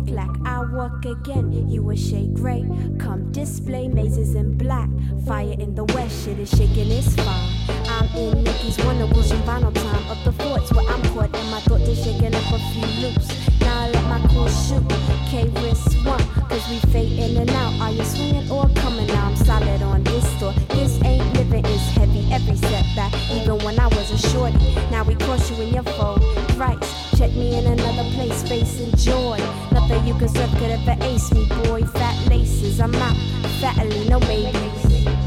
The glack, I walk again. You a shade gray, come display mazes in black. Fire in the west, shit is shaking, it's fine. I'm in Nicky's Wonder Wilson vinyl time of the forts where I'm caught, and my thoughts is shaking up a few loops. Now I let my crew shoot. K risk one, cause we fade in and out. Are you swinging or coming now? I'm solid on this store. This ain't living, it's heavy. Every setback, even when I was a shorty. Now we cross you in your foe. Rights, check me in another place, and joy. Nothing you can serve could ever ace me, boy. Fat laces, I'm out. Fatly, no babies.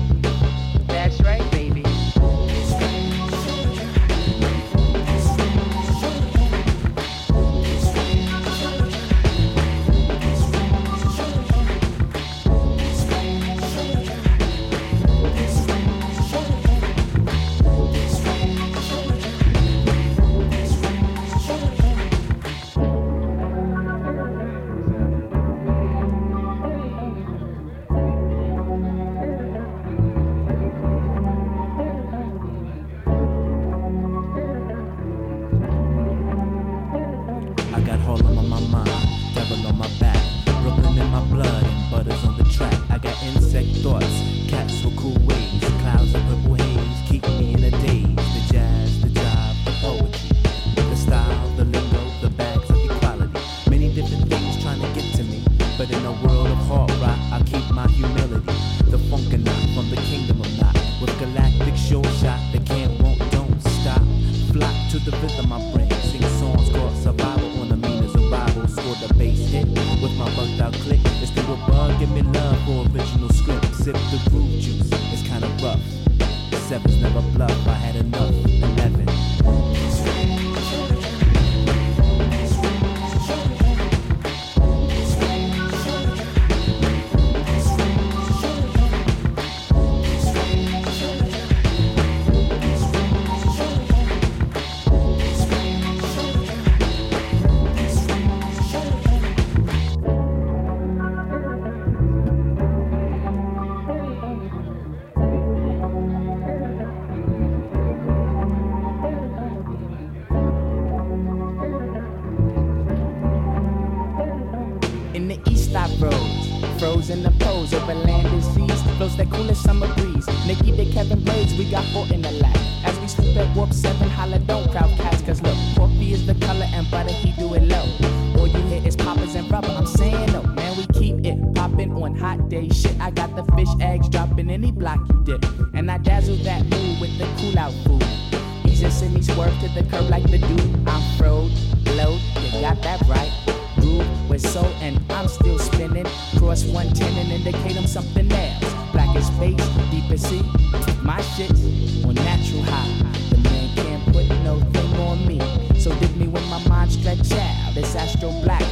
We got four in the lap. As we swoop at warp seven, holla don't crowd cats. Cause look, coffee is the color and butter, he do it low. All you hear is poppers and rubber. I'm saying no, man, we keep it popping on hot days. Shit, I got the fish eggs dropping any block you dip. And I dazzle that mood with the cool out food. Ease and send me swerve to the curb like the dude. I'm froze, load, you got that right. Groove with soul and I'm still spinning. Cross 110 and indicate I'm something else. As space, deep as sea. My shit's on natural high. The man can't put no thing on me. So dig me when my mind stretch out. It's astro black,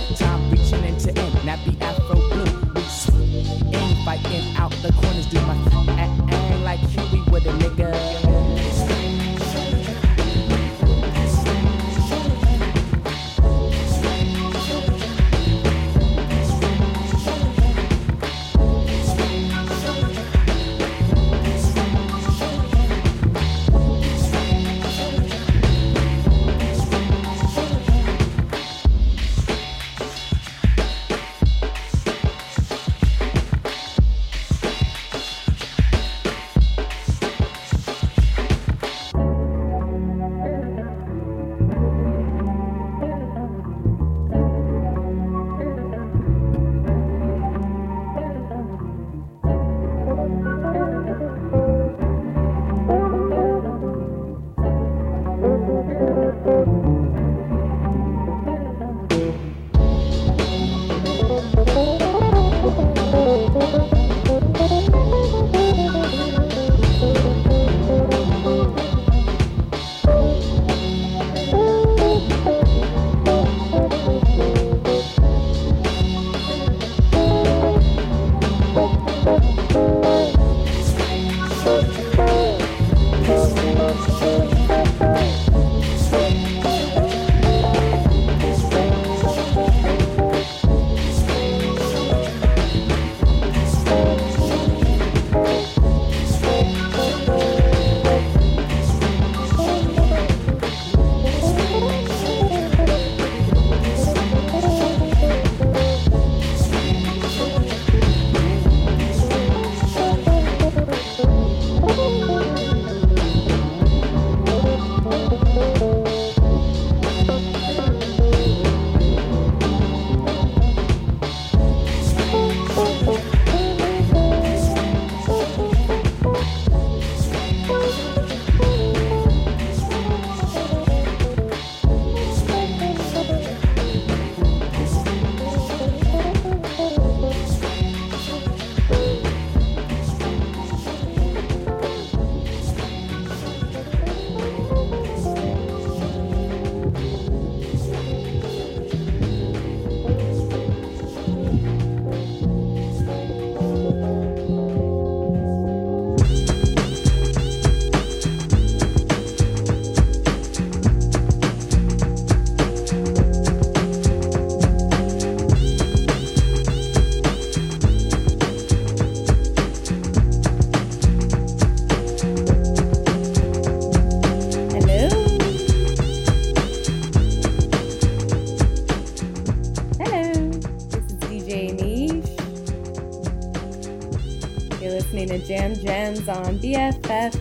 to Jam Gemz on BFF.FM.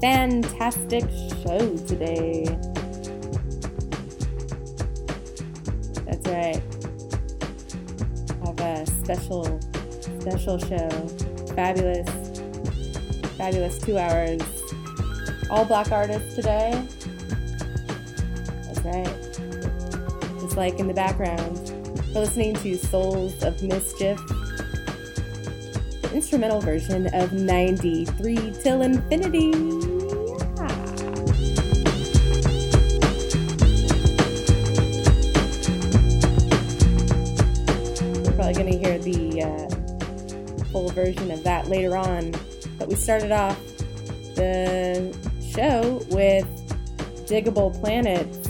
Fantastic show today. That's right. Have a special, special show. Fabulous, fabulous two hours. All black artists today. That's right. Just like in the background, we're listening to Souls of Mischief, the instrumental version of 93 Til Infinity. We're probably going to hear the uh, full version of that later on. But we started off the show with Digable Planets,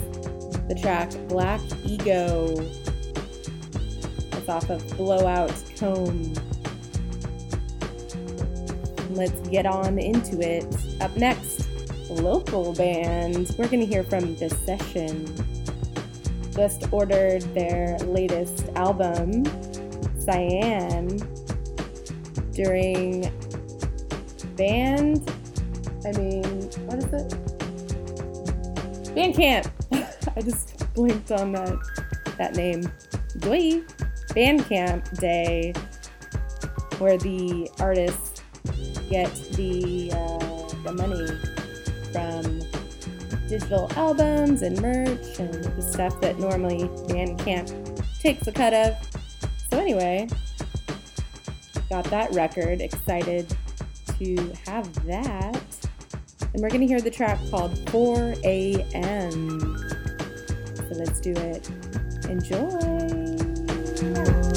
the track Black Ego. That's off of Blowout Comb. Let's get on into it. Up next, local band. We're going to hear from The Seshen just ordered their latest album, Cyan, during band. I mean, what is it? Bandcamp. I just blinked on that that name. Doi. Bandcamp Day, where the artists get the uh, the money from digital albums and merch and the stuff that normally Bandcamp takes a cut of. So anyway, got that record, excited to have that. And we're gonna hear the track called 4 a.m. So let's do it. Enjoy.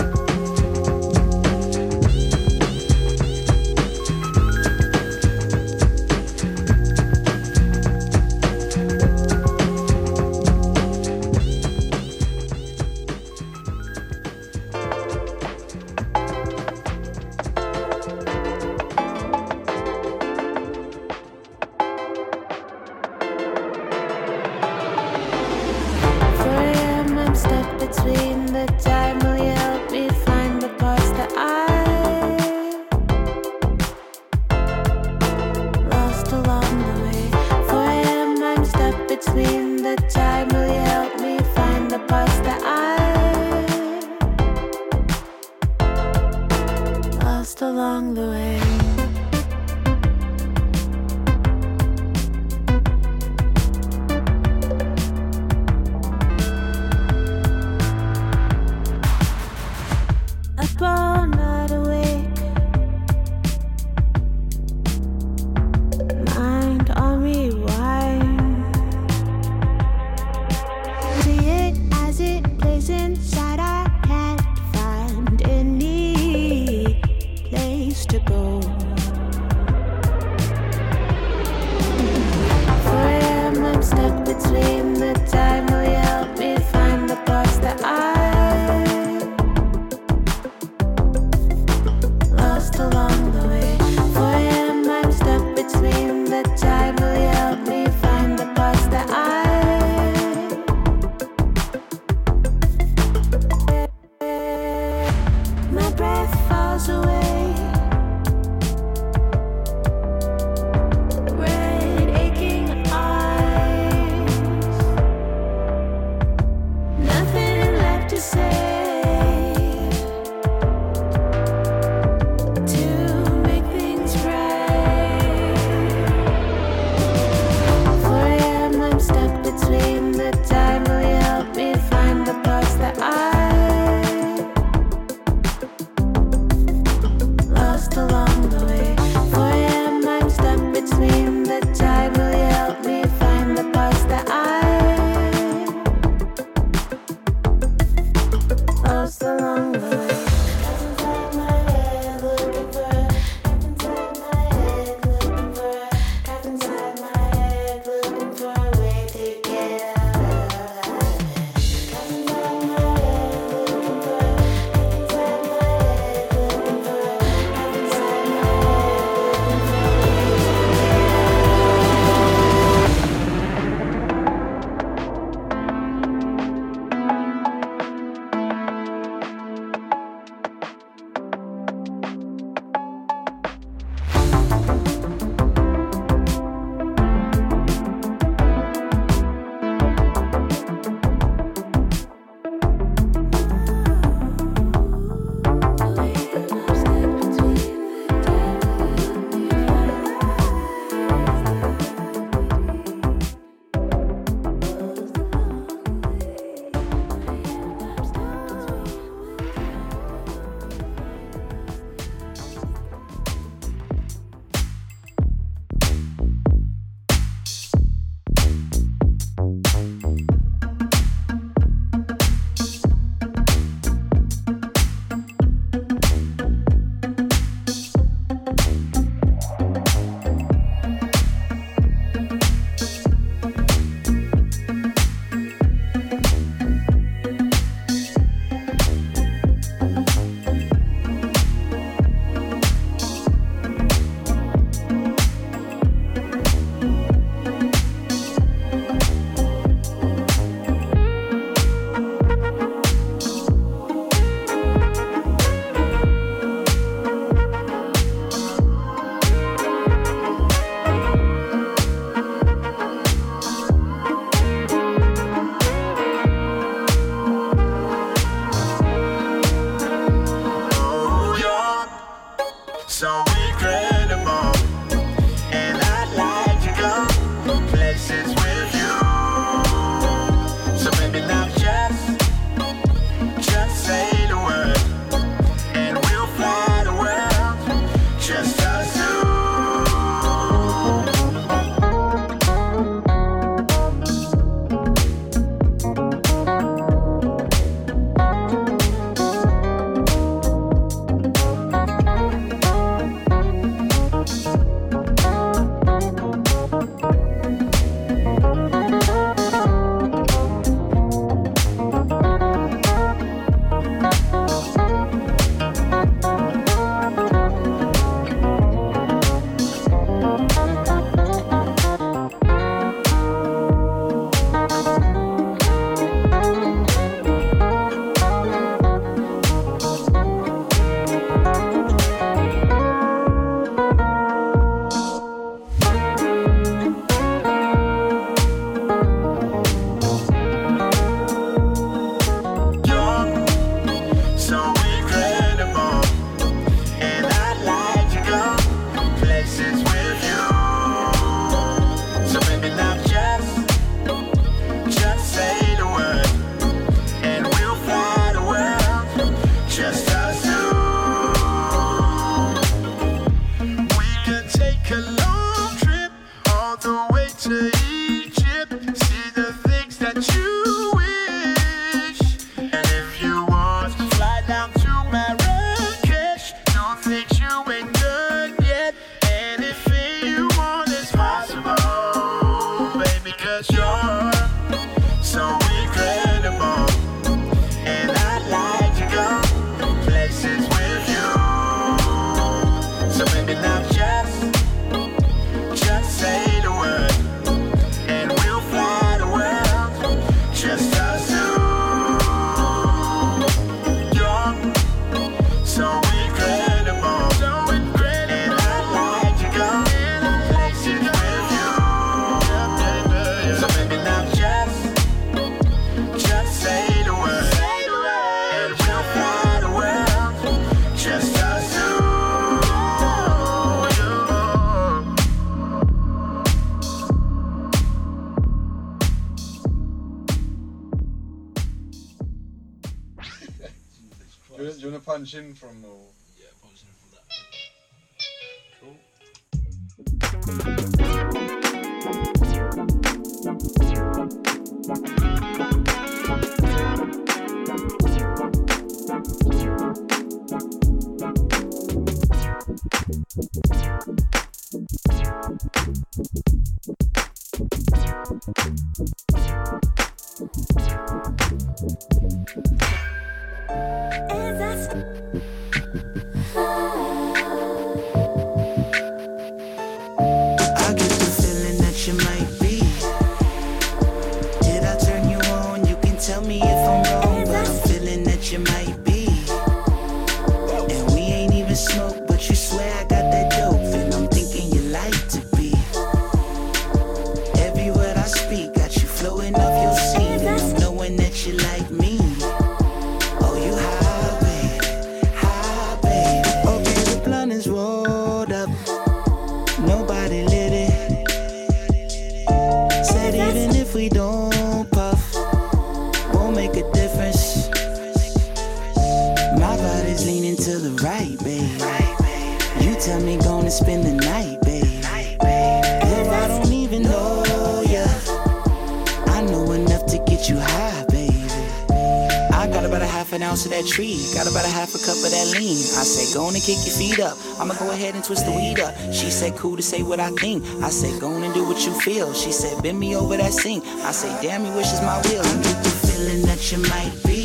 kick your feet up. I'ma go ahead and twist the weed up. She said, cool to say what I think. I said, go on and do what you feel. She said, bend me over that sink. I say, damn, you wish is my will. I get the feeling that you might be.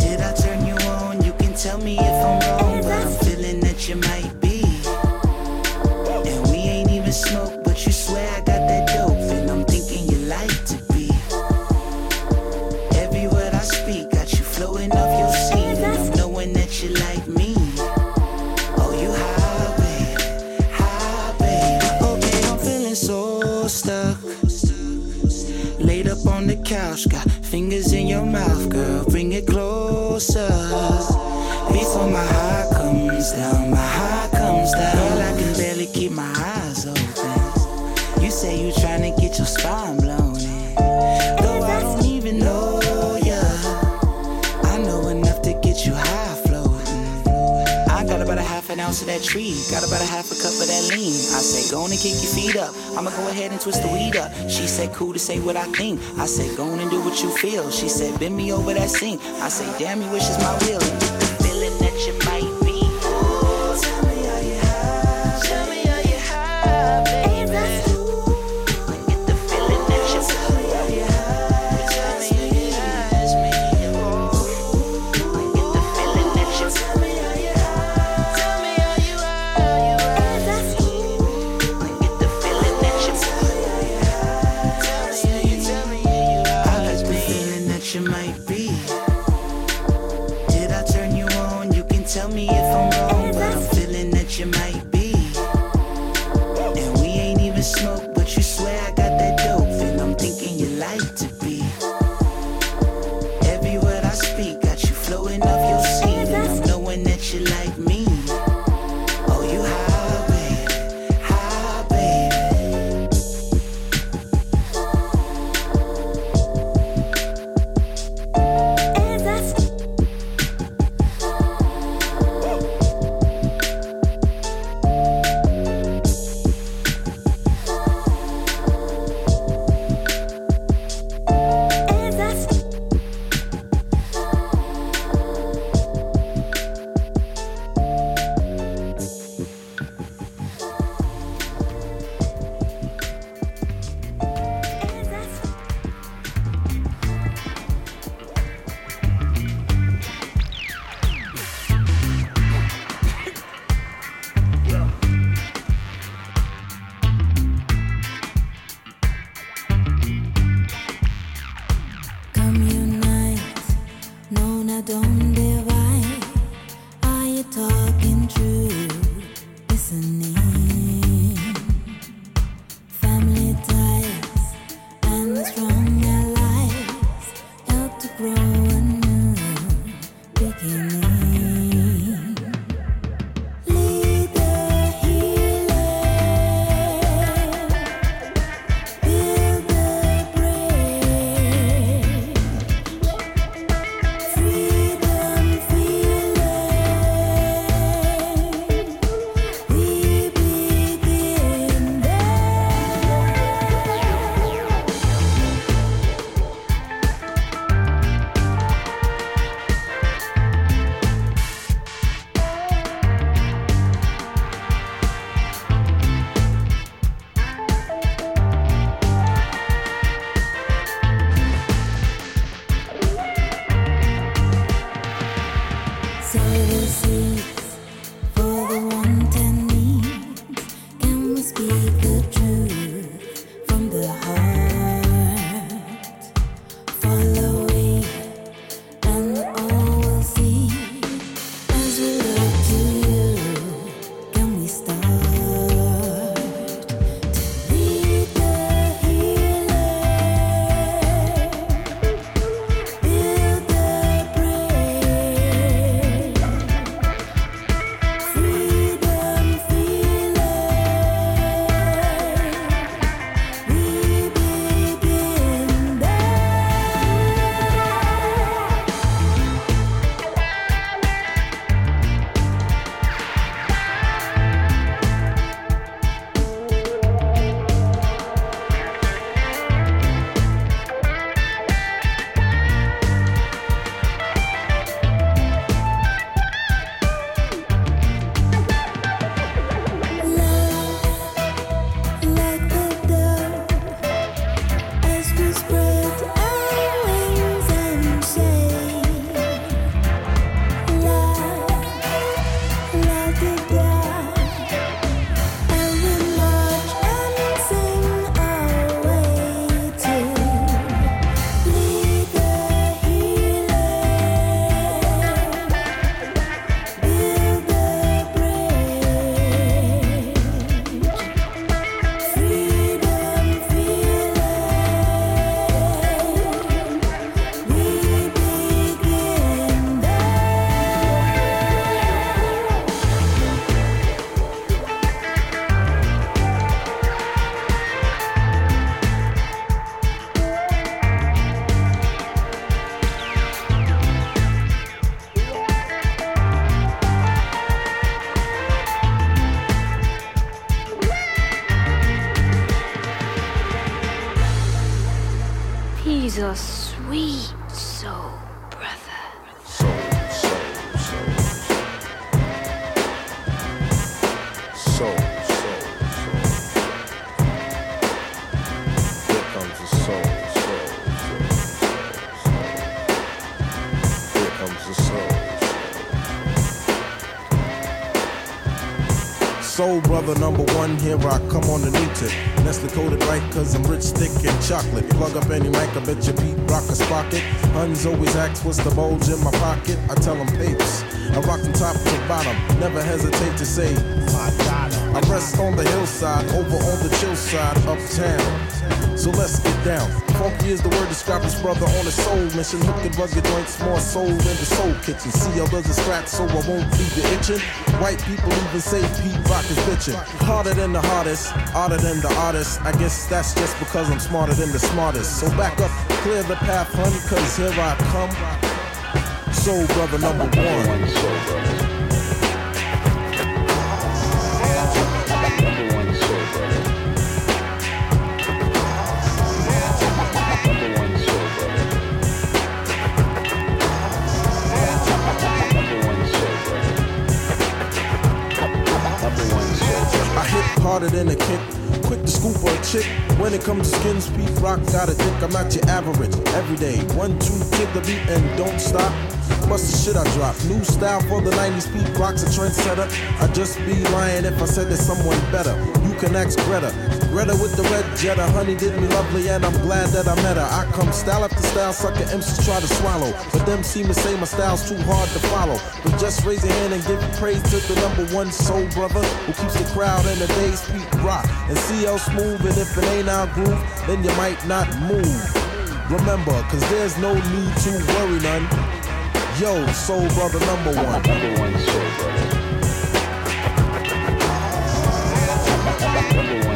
Did I turn you on? You can tell me knowing that you like me. Oh, you high, baby, high, baby. Okay, oh, I'm feeling so stuck. Laid up on the couch, got fingers in your mouth, girl. Bring it closer. Before my heart comes down, my heart comes down. Girl, I can barely keep my eyes open. You say you ounce of that tree. Got about a half a cup of that lean. I say, go on and kick your feet up. I'ma go ahead and twist the weed up. She said, cool to say what I think. I said, go on and do what you feel. She said, bend me over that sink. I say, damn, you wishes my will. Soul brother number one, here I come on the new tip. Nestle coated right, cause I'm rich, thick, and chocolate. Plug up any mic, I bet your beat rock a sprocket. Huns always ask what's the bulge in my pocket. I tell them papes. I rock from top to bottom, never hesitate to say, my God. I rest on the hillside, over on the chill side, uptown. So let's get down. Funky is the word describe this brother on a soul mission. Looking rugged joints, more soul in the soul kitchen. See others are scratch, so I won't leave you itching. White people even say Pete Rock is bitching. Harder than the hardest, harder than the artist. I guess that's just because I'm smarter than the smartest. So back up, clear the path, honey, cause here I come. Soul brother number one. Harder than a kick. Quick to scoop or a chick. When it comes to skins, Pete Rock got a dick. I'm not your average. Every day, one, two, kick the beat and don't stop. Bust the shit I drop. New style for the 90s. Pete Rock's a trendsetter. I'd just be lying if I said there's someone better. You can ask Greta. Greta with the red Jetta. Honey did me lovely and I'm glad that I met her. I come style after style, sucker MCs try to swallow. But them seem to say my style's too hard to follow. But just raise your hand and give praise to the number one soul brother who keeps the crowd in the days Pete Rock. And CL smooth, and if it ain't our groove, then you might not move. Remember, cause there's no need to worry none. Yo, soul brother number one. Number one soul brother. Number one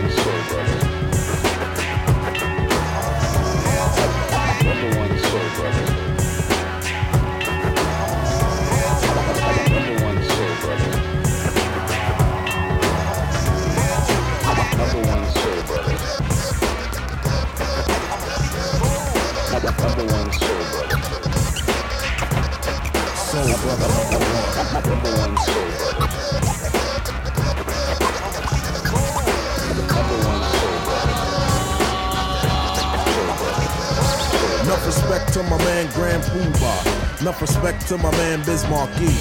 Number one soul brother. Soul brother number one. Number one soul brother. Number one soul brother. Enough respect to my man Grand Puba. Enough respect to my man Bismarck E.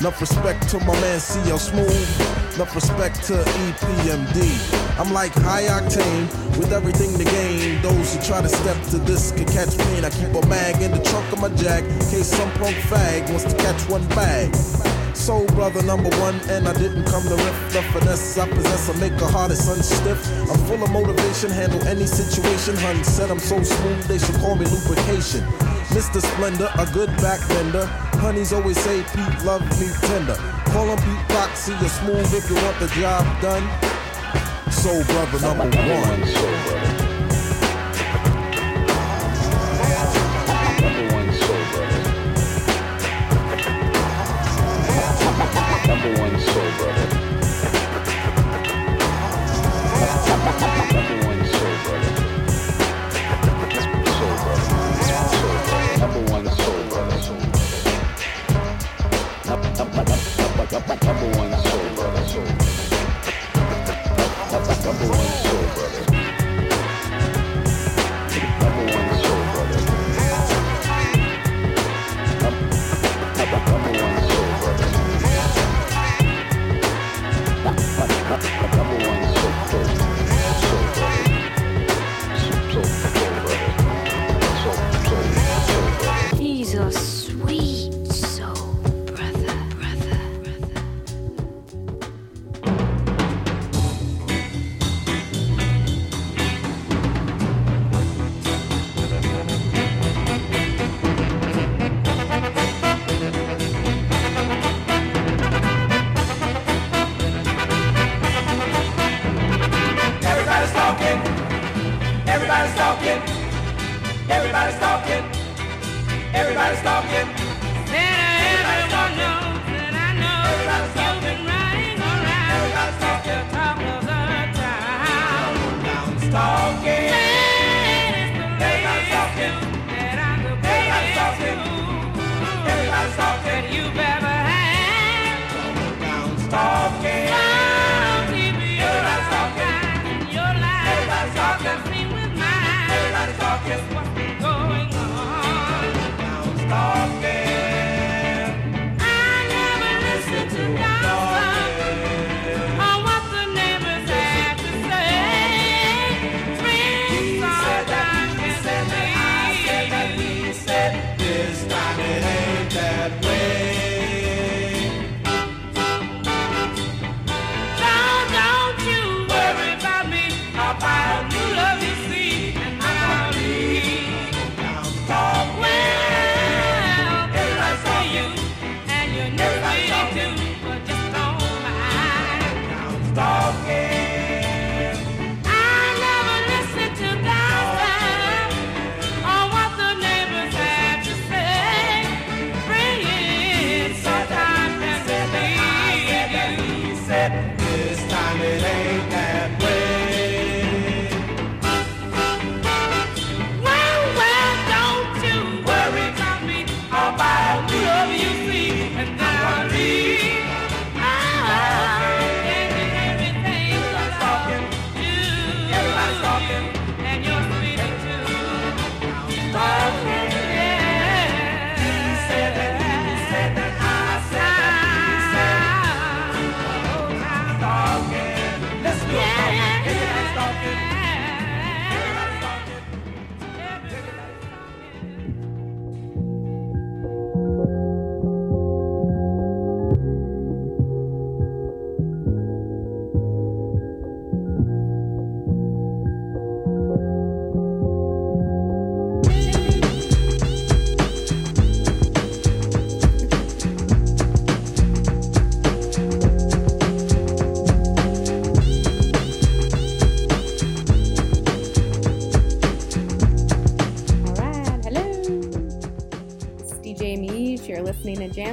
Enough respect to my man CL Smooth. Enough respect to EPMD. I'm like high octane with everything to gain. Those who try to step to this can catch pain. I keep a mag in the trunk of my jack in case some punk fag wants to catch one bag. Soul brother number one, and I didn't come to rip the finesse I possess. I make a and sun stiff. I'm full of motivation, handle any situation. Hun said I'm so smooth, they should call me lubrication. Mr. Splendor, a good backbender. Honeys always say Pete love me tender. Call him Pete Foxy, you're smooth if you want the job done. Soul brother number one. Number one soul brother. Number one soul brother.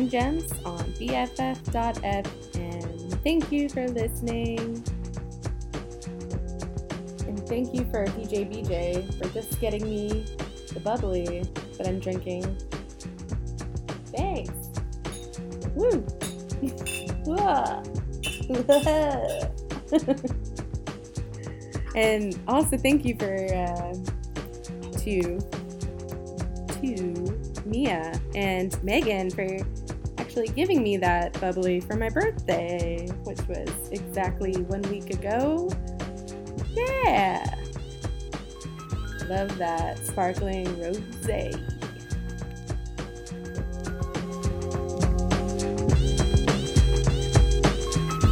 Jam Gemz on BFF.FM. Thank you for listening. And thank you for DJ BJ for just getting me the bubbly that I'm drinking. Thanks. Woo! And also thank you for uh, to to Mia and Megan for actually giving me that bubbly for my birthday, which was exactly one week ago. Yeah. Love that sparkling rosé.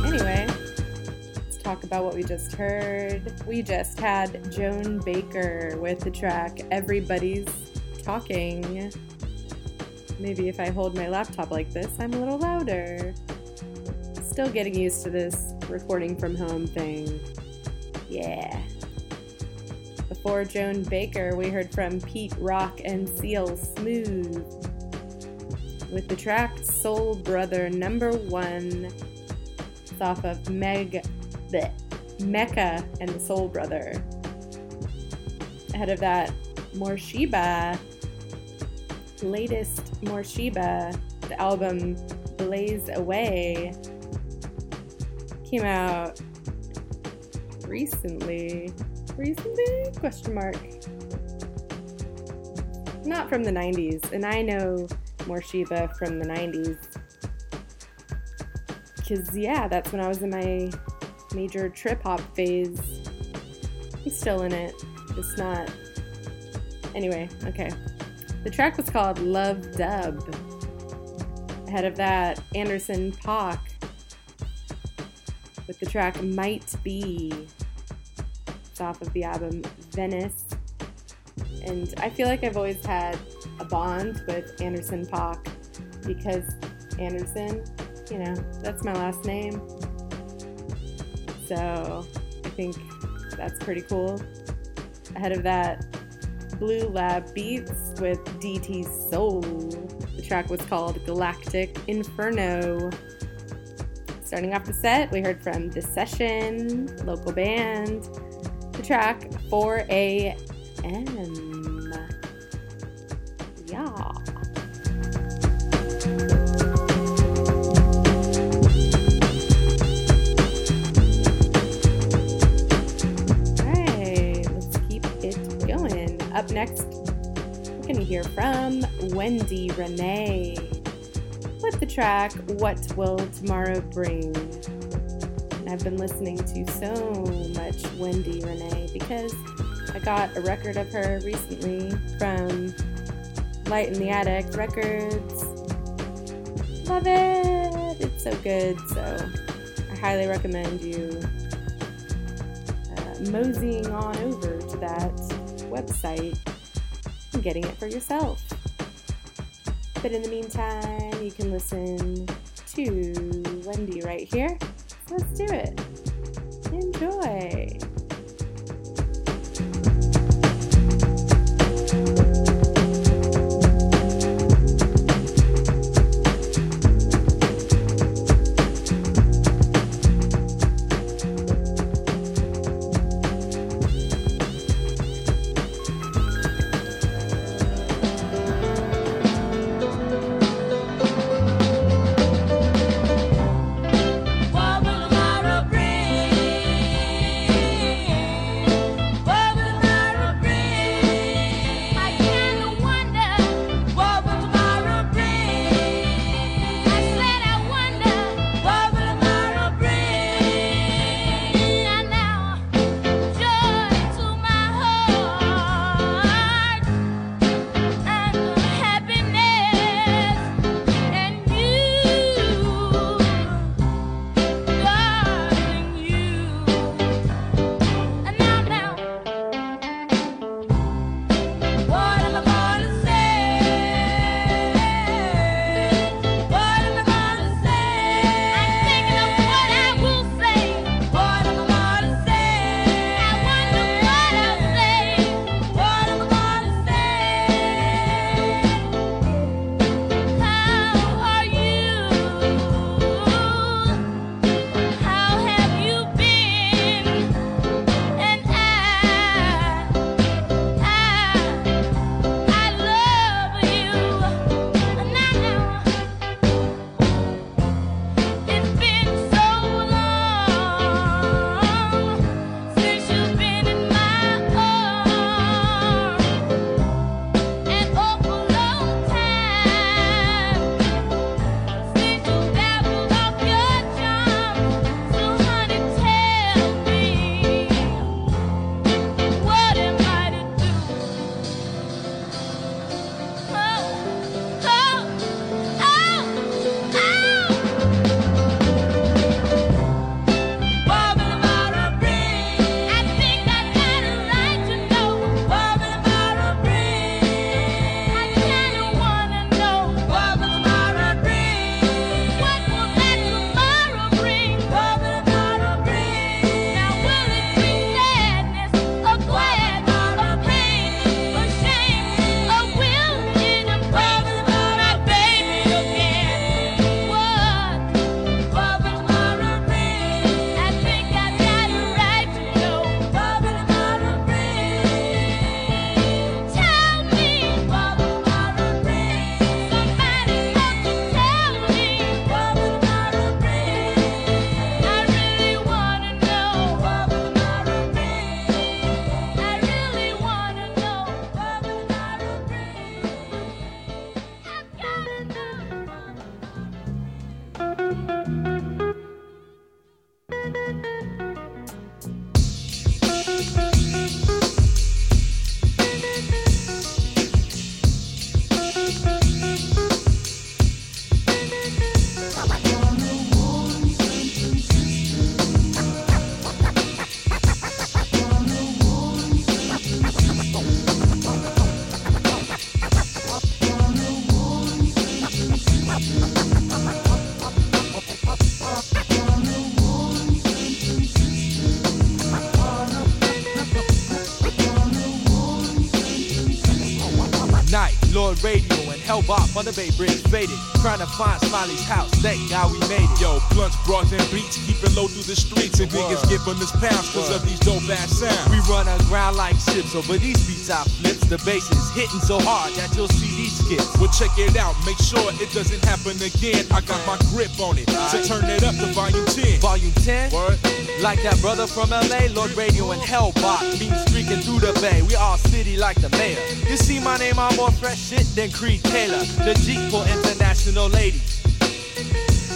Anyway, let's talk about what we just heard. We just had Joan Baker with the track Everybody's Talking. Maybe if I hold my laptop like this, I'm a little louder. Still getting used to this recording from home thing. Yeah. Before Joan Baker, we heard from Pete Rock and C.L. Smooth with the track Soul Brother number one. It's off of Meg bleh, Mecca and the Soul Brother. Ahead of that, Morcheeba, latest Morcheeba, the album Blaze Away, came out recently. Recently? Question mark. Not from the 90s, and I know Morcheeba from the 90s. Because, yeah, that's when I was in my major trip hop phase. I'm still in it, just not. Anyway, okay. The track was called Love Dub. Ahead of that, Anderson .Paak with the track Might Be. It's off of the album Venice. And I feel like I've always had a bond with Anderson .Paak because Anderson, you know, that's my last name. So I think that's pretty cool. Ahead of that, Blue Lab Beats with DT Soul. The track was called Galacto Inferno. Starting off the set, we heard from The Seshen, local band. The track 4 from Wendy Rene with the track What Will Tomorrow Bring? I've been listening to so much Wendy Rene because I got a record of her recently from Light in the Attic Records. Love it! It's so good, so I highly recommend you uh, moseying on over to that website getting it for yourself. But in the meantime, you can listen to Wendy right here. Let's do it. Enjoy. On the Bay Bridge faded. Trying to find Smiley's house. Thank God we made it. Yo, blunts, broads, and beats, keep it low through the streets, and niggas giving us pounds cause of these dope ass sounds. We run aground like ships over these beats I flips. The bass is hitting so hard that you'll see these skips. Well, check it out, make sure it doesn't happen again. I got my grip on it, so turn it up to volume 10. Volume 10? Word. Like that brother from LA, Lord Radio and Hellbot. Me streaking through the bay. We all city like the mayor. You see my name, I'm more fresh shit than Creed Taylor. The Jeep for international ladies.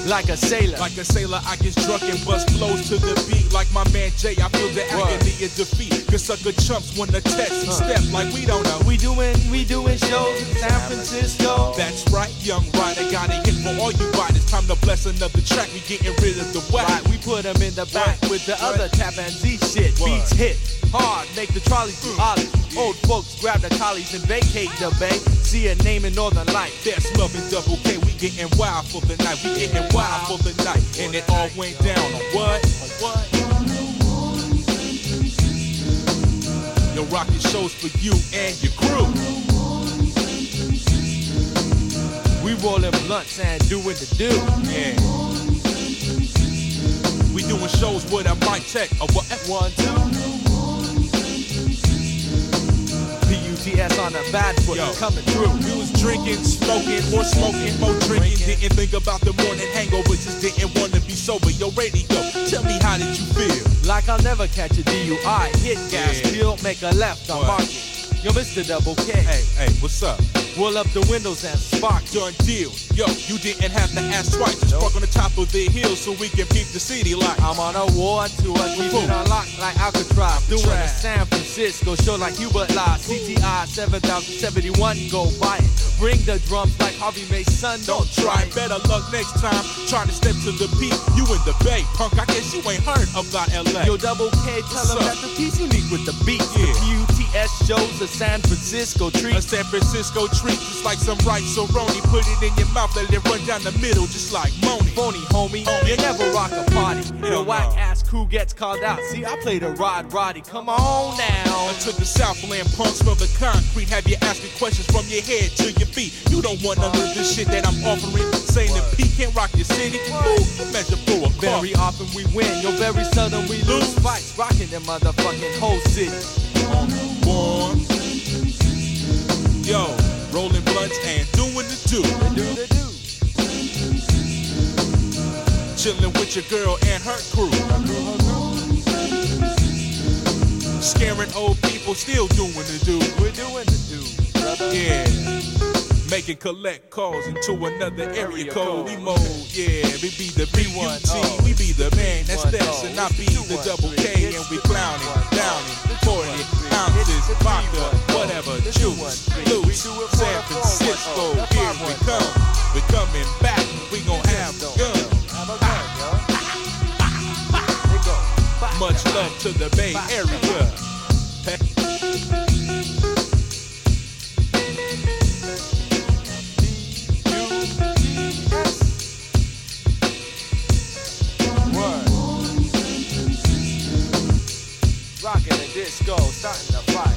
Like a sailor. Like a sailor, I get drunk and bust flows to the beat. Like my man Jay, I feel the Word. agony of defeat. Cause sucker chumps wanna test and Huh. step like we don't know. We doing, we doing shows in San Francisco. That's right, young rider, got a hit for all you riders. Time to bless another track, we getting rid of the whack. Right, we put them in the back with the other tap and Z shit. Word. Beats hit hard, make the trolleys mm. do ollies. Old folks grab the collies and vacate the bay. See a name in Northern Light. That's love and double K, we getting wild for the night. We getting wild for the night. And it all went down on what? On what? Yo, rocking shows for you and your crew. Rolling blunts and doing the do. What to do. Yeah. We doing shows with a mic check. A what? One, two. PUTS on the bad foot, Yo. coming through. We was drinking, smoking, more smoking, more drinking. Didn't think about the morning hangover, just didn't want to be sober. Yo, radio, tell me how did you feel? Like I'll never catch a DUI. Hit gas, Yeah. peel, make a left on What? market. Yo, Mr. Double K. Hey, hey, what's up? Roll up the windows and spark. your deal. Yo, you didn't have to ask twice. Just park on the top of the hill so we can peep the city lights. I'm on a war tour, keep it unlocked like Alcatraz. Doing a. San Francisco show like Hubert Law. CTI 7071, go buy it. Bring the drums like Harvey Mason, Don't try, better luck next time. Trying to step to the beat, you in the bay. Punk, I guess you ain't heard about LA. Yo, Double K, tell them that the piece unique with the beat. Yeah. The PUTS shows a San Francisco treat. A San Francisco treat, just like some Rice-A-Roni. Put it in your mouth, let it run down the middle, just like Moni. Phony homie, Homie. you never rock a party. Hell Your whack no. ass crew gets called out. See, I play the Rod Roddy. Come on now. To the Southland punks from the concrete, have you asking questions from your head to your feet. You don't want none of this shit that I'm offering. Saying that P can't rock your city, ooh, you measure for a Very often we win, yo, very seldom we lose Lose. fights. Rocking the motherfucking whole city. Born. Yo, rolling blunts and doing the do. The do the do. Chilling with your girl and her crew. Scaring old people, still doing the do. We're doing the do, brother. Yeah. Making collect calls into another area code. We mode, yeah. We be the one, B-U-T, oh. we be the man. That's this, oh. and I be the two, the one, double. K, and we clowning, downing, two, 40 ounces, vodka, whatever, juice, one, three. We loose, it San the four, one, Francisco. Here we come, we coming back. We gon' have a gun, yo. They go. Back Much love to the Bay Area. Rockin' the disco, starting to fight.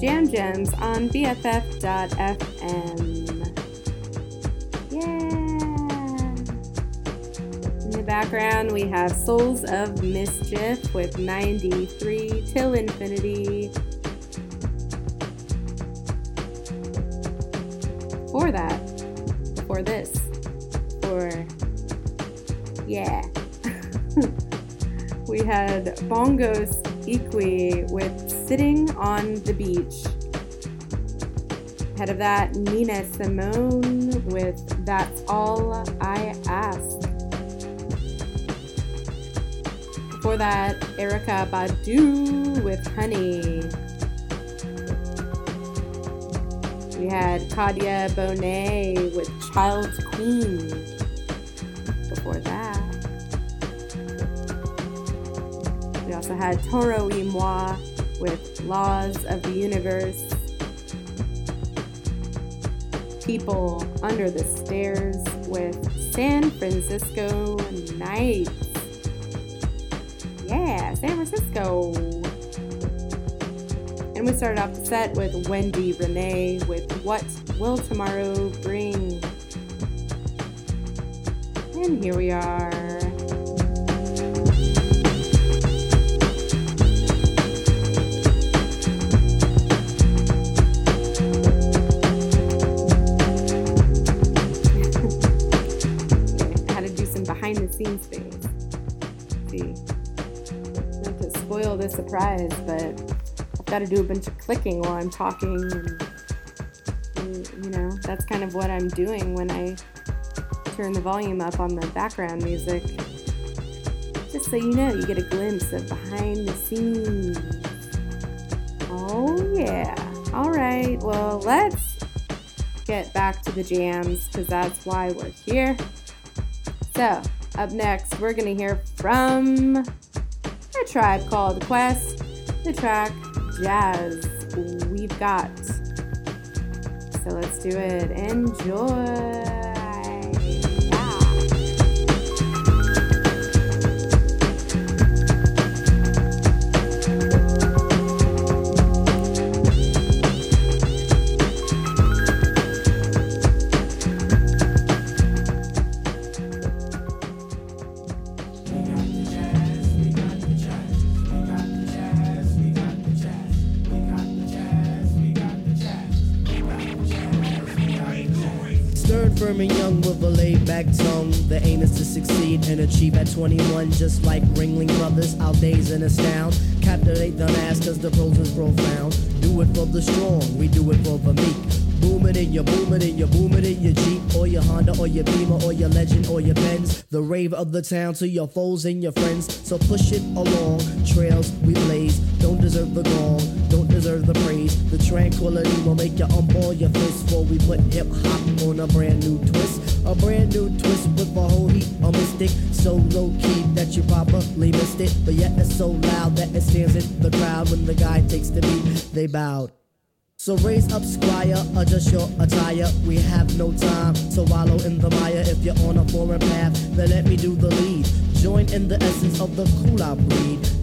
Jam Gemz on BFF.fm. Yeah. In the background, we have Souls of Mischief with 93 Til Infinity. For that, for this, for yeah. we had Bongos Ikwue Ahead of that, Nina Simone with That's All I Ask. Before that, Erykah Badu with Honey. We had Kadhja Bonet with Child's Queen. Before that, we also had Toro y Moi with Laws of the Universe. People Under the Stairs with San Francisco Knights. Yeah, San Francisco. And we started off the set with Wendy Rene with What Will Tomorrow Bring? And here we are. But I've got to do a bunch of clicking while I'm talking. And, and, you know, that's kind of what I'm doing when I turn the volume up on the background music. Just so you know, you get a glimpse of behind the scenes. Oh, yeah. All right, well, let's get back to the jams because that's why we're here. So, up next, we're going to hear from a tribe called Quest, the track Jazz We've Got. So, let's do it. Enjoy. Tongue. The aim is to succeed and achieve at 21, just like Ringling Brothers. Our days in astound. Captivate the mass cause the prose is profound. Do it for the strong, we do it for the meek. Boom it in your boom it in your boom it in your Jeep or your Honda or your Beamer or your Legend or your Benz. The rave of the town to your foes and your friends. So push it along. Trails we blaze. Don't deserve the gong. Don't deserve the praise. The tranquility will make you unball your fist before we put hip hop on a brand new twist. A brand new twist with a whole heap of mystic. So low key that you probably missed it. But yet it's so loud that it stands in the crowd when the guy takes the beat. They bowed. So raise up, squire, adjust your attire. We have no time to wallow in the mire. If you're on a foreign path, then let me do the lead. Join in the essence of the cool out breed.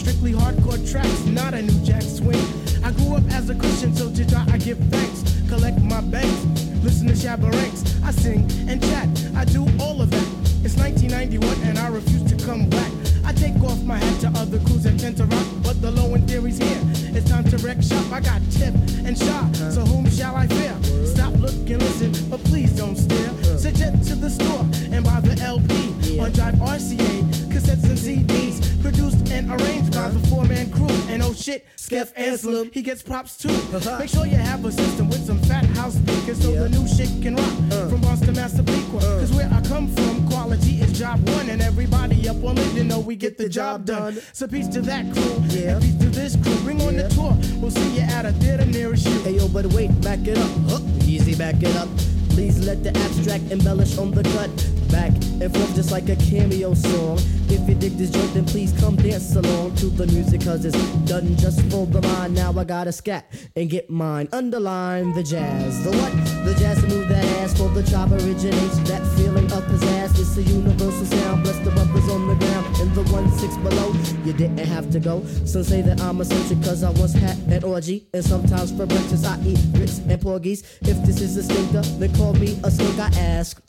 Strictly hardcore tracks, not a new jack swing. I grew up as a Christian, so to Jah I give thanks. Collect my banks, listen to Shabba Ranks. I sing and chat, I do all of that. It's 1991 and I refuse to come back. I I take off my hat to other crews that tend to rock, but the low end theory's here. It's time to wreck shop. I got tip and shot, so whom shall I fear? Stop, look, and listen, but please don't stare. Suggest to the store and buy the LP on Jive RCA, cassettes and CDs, produced and arranged by the four-man crew. And oh shit, Skeff Anselm, he gets props too. Uh-huh. Make sure you have a system with some fat house speakers so the new shit can rock. Uh. From Boston, Massapequa, uh. cause where I come from, quality is job one, and everybody up on it, you know we get the job done. So peace to that crew, and peace to this crew. Bring on the tour, we'll see you at a theater nearest you. Hey yo, but wait, back it up. Huh? Easy, back it up. Please let the abstract embellish on the cut. Back and forth just like a cameo song. If you dig this joint, then please come dance along to the music, cause it's done just for the mind. Now I gotta scat and get mine. Underline the jazz. The what? The jazz move that ass for the chop originates. That feeling of pizzazz. It's a universal sound. Bless the brothers on the ground and the one six below. You didn't have to go. Some say that I'm eccentric cause I once had an orgy. And sometimes for breakfast I eat grits and porgies. If this is a stinker, then call me a skunk. I ask.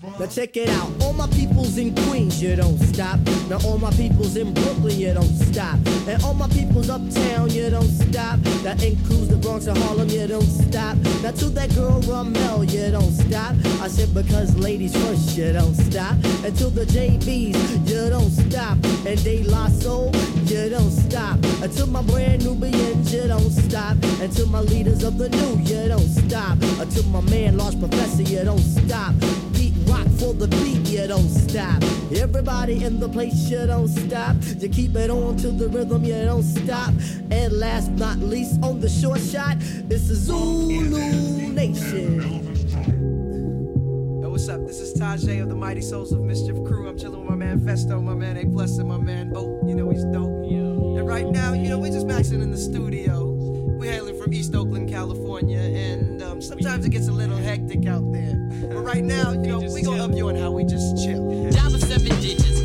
Now check it out, all my peoples in Queens, you don't stop. Now all my peoples in Brooklyn, you don't stop. And all my peoples uptown, you don't stop. That includes the Bronx and Harlem, you don't stop. Now to that girl Ramel, you don't stop. I said because ladies first, you don't stop. And to the JBs, you don't stop. And De La Soul, you don't stop. And to my brand Nubians, you don't stop. And to my leaders of the new, you don't stop. And to my man, Large Professor, you don't stop. For the beat, you don't stop. Everybody in the place, you don't stop. You keep it on to the rhythm, you don't stop. And last not least, on the short shot, it's the Zulu Nation. Yo, what's up? This is Tajai of the Mighty Souls of Mischief Crew. I'm chilling with my man Phesto, my man A Plus, and my man Oak. You know he's dope. And right now, you know, we're just maxing in the studio. We're hailing from East Oakland, California, and um, sometimes it gets a little hectic out there. But right now, you know, we gonna up you on how we just chill. Dial seven digits,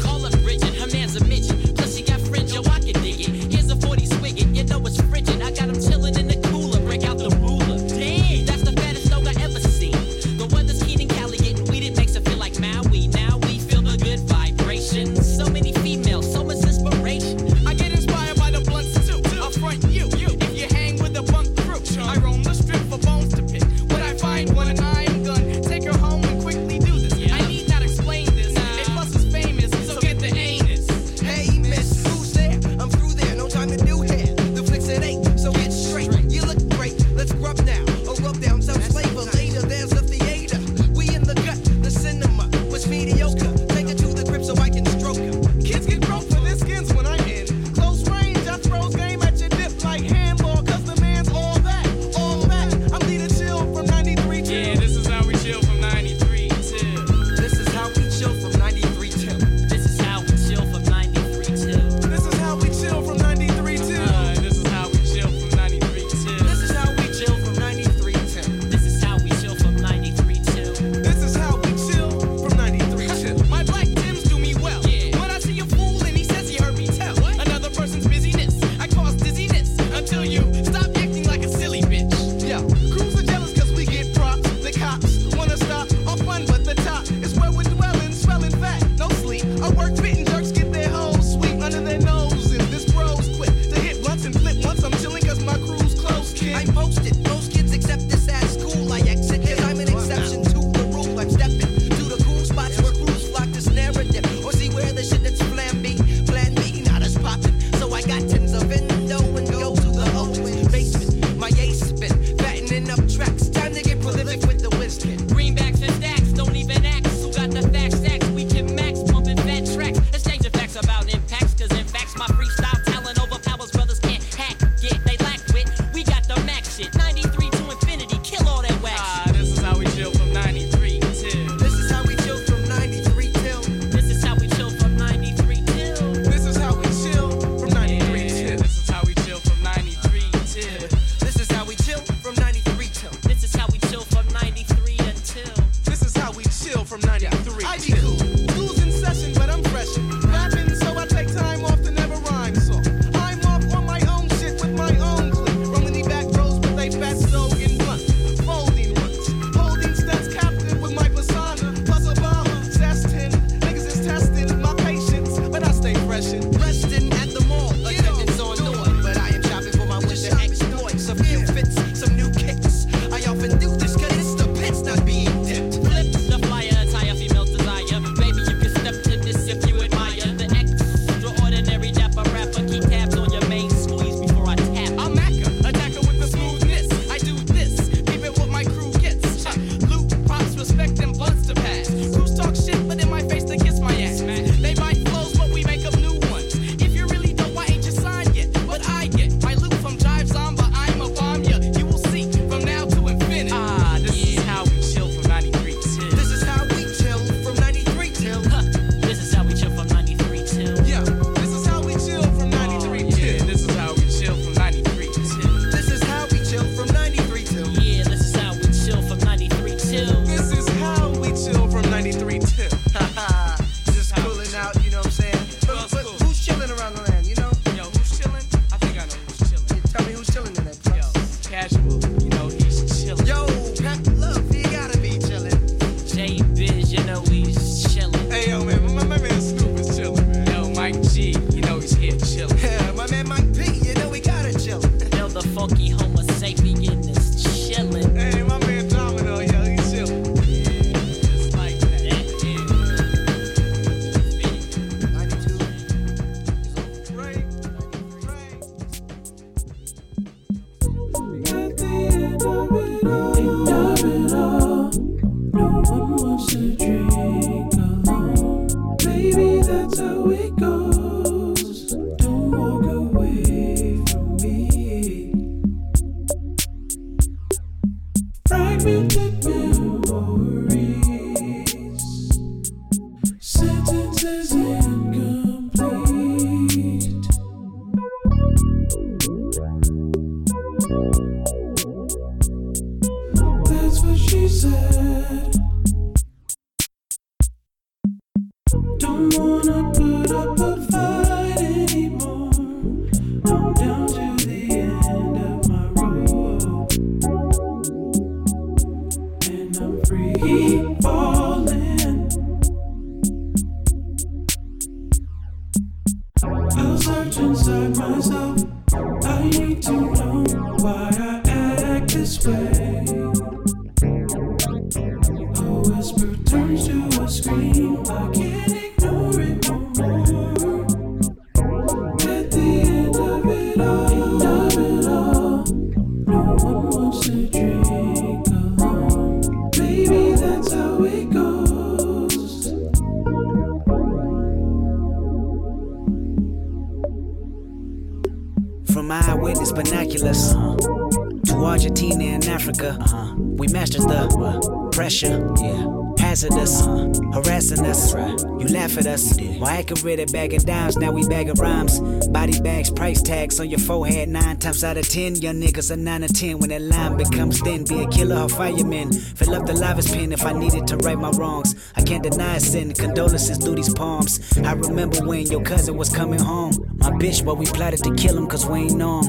While acting rid of dimes, now we bagging rhymes. Body bags, price tags on your forehead. Nine times out of ten, young niggas are nine or ten. When that line becomes thin, be a killer or fireman. Fill up the lava's pen if I needed to right my wrongs. I can't deny sin. Condolences through these palms. I remember when your cousin was coming home. My bitch, but we plotted to kill him cause we ain't know.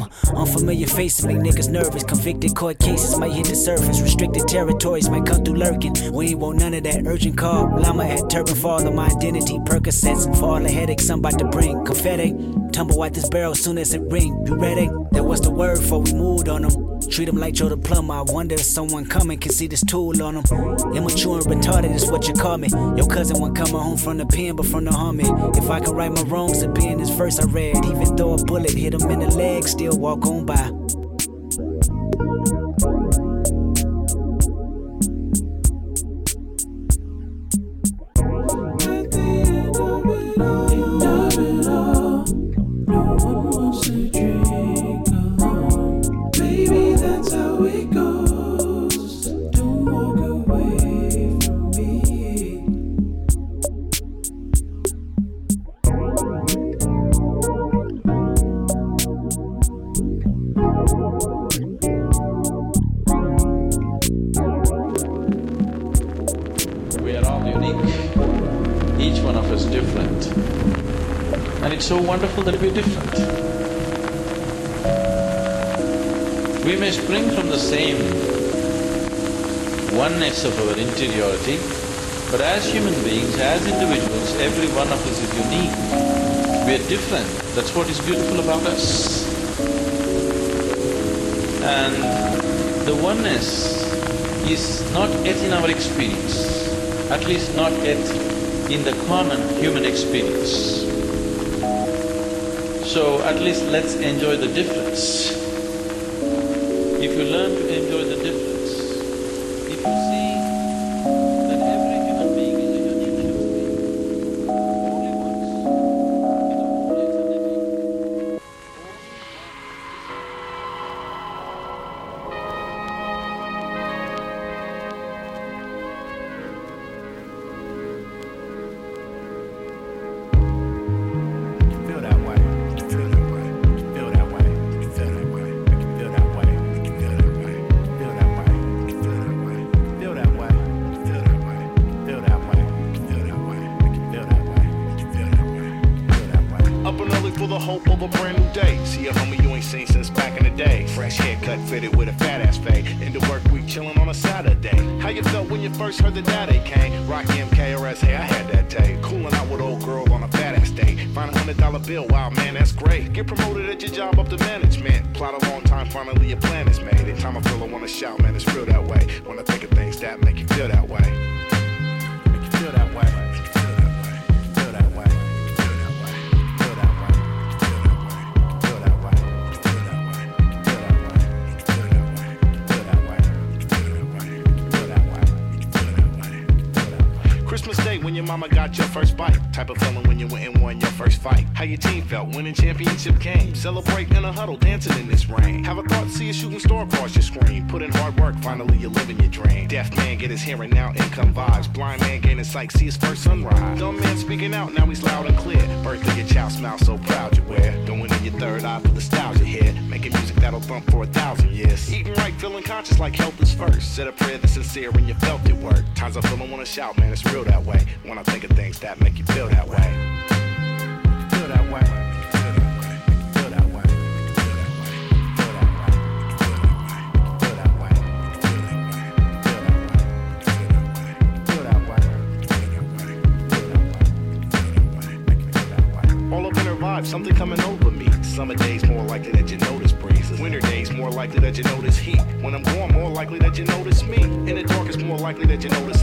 Unfamiliar faces make niggas nervous. Convicted court cases might hit the surface. Restricted territories might come through lurking. We ain't want none of that urgent call. Llama at turban fall on my identity. Percocets for all the headaches I'm about to bring. Confetti, tumble out this barrel soon as it ring. You ready? That was the word for we moved on them. Treat him like Joe the plumber. I wonder if someone coming can see this tool on him. Immature and retarded is what you call me. Your cousin won't coming home from the pen, but from the army. If I can right my wrongs, be in this verse I read. Even though a bullet hit him in the leg, still walk on by. So wonderful that we're different. We may spring from the same oneness of our interiority, but as human beings, as individuals, every one of us is unique. We are different, that's what is beautiful about us. And the oneness is not yet in our experience, at least not yet in the common human experience. So at least let's enjoy the difference. If you learn to enjoy galaxies likely that you notice me. In the dark, it's more likely that you notice.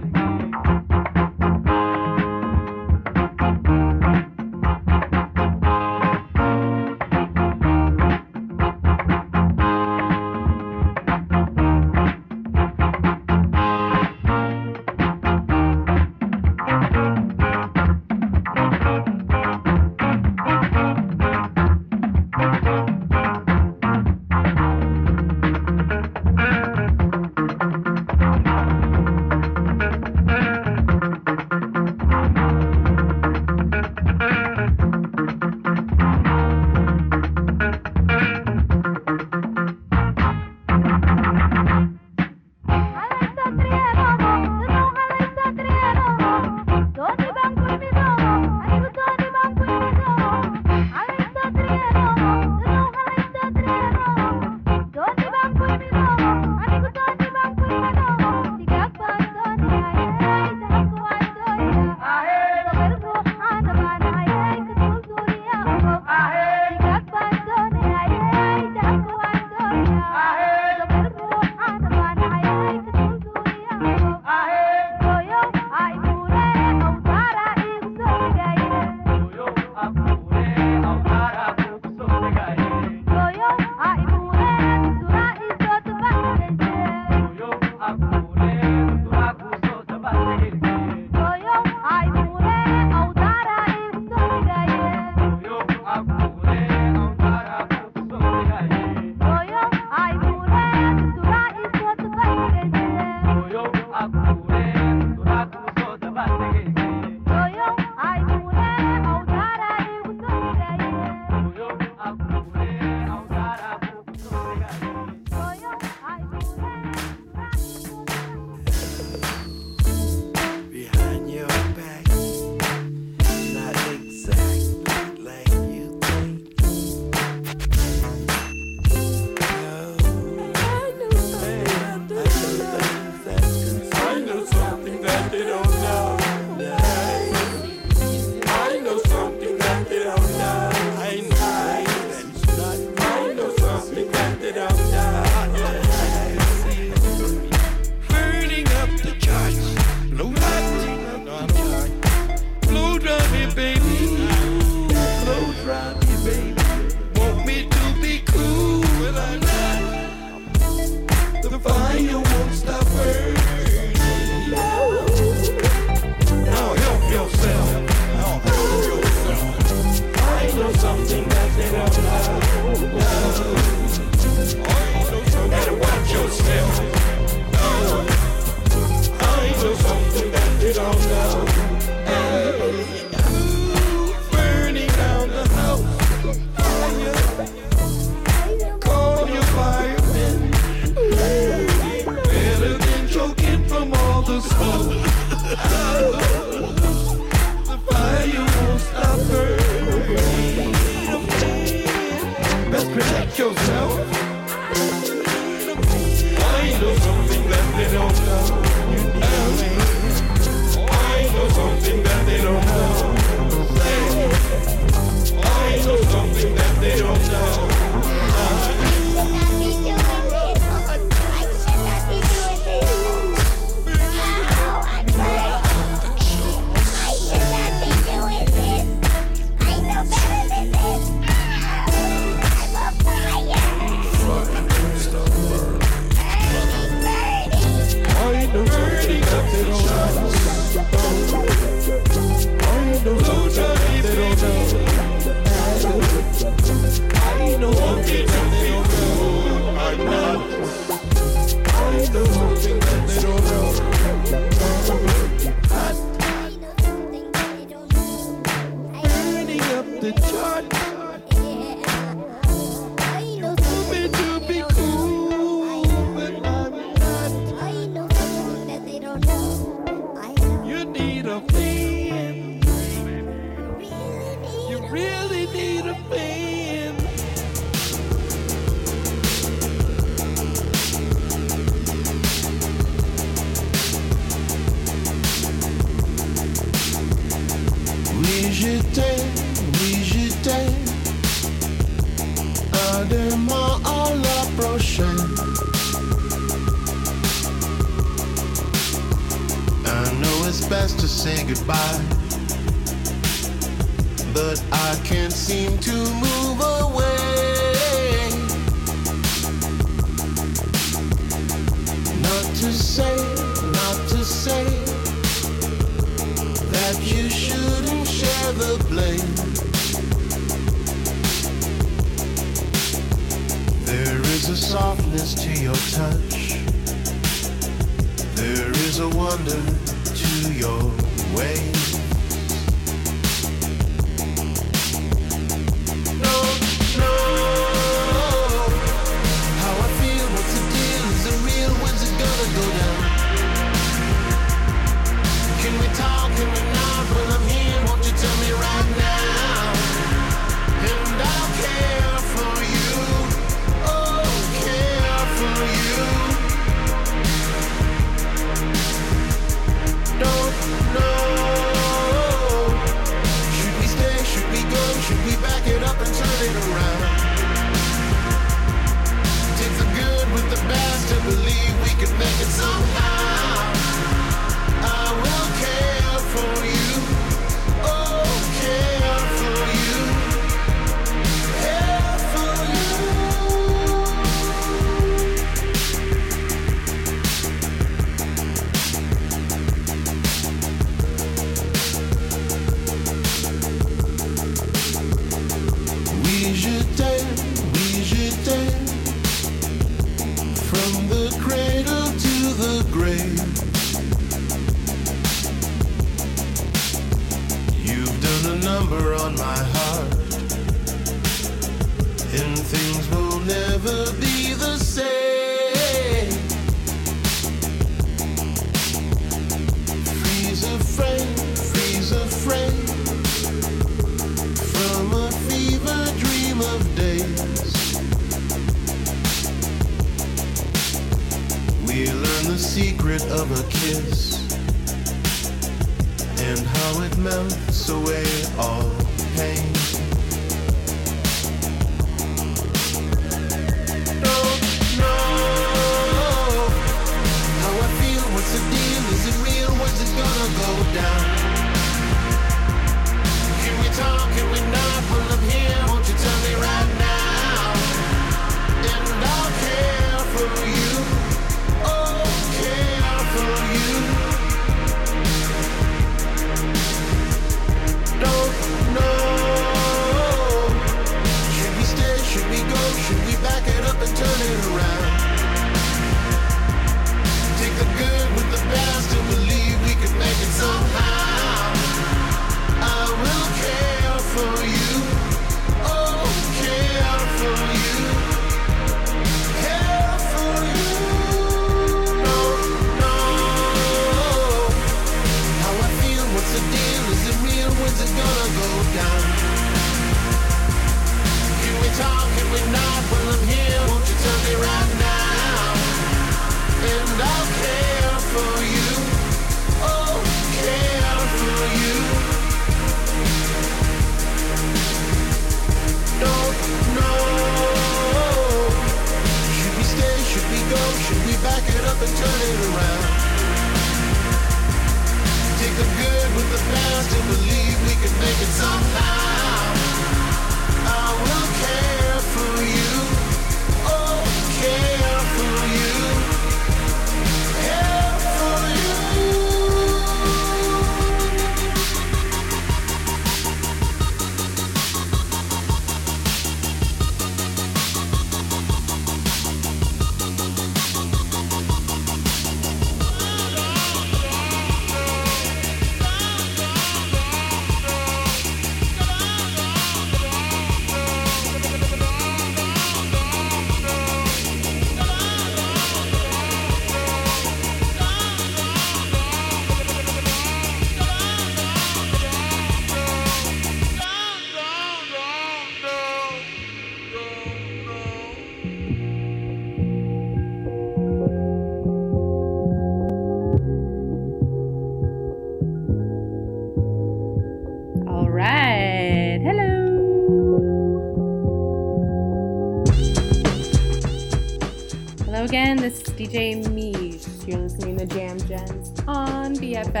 DJ Mish. You're listening to Jam Gemz on BFF.FM.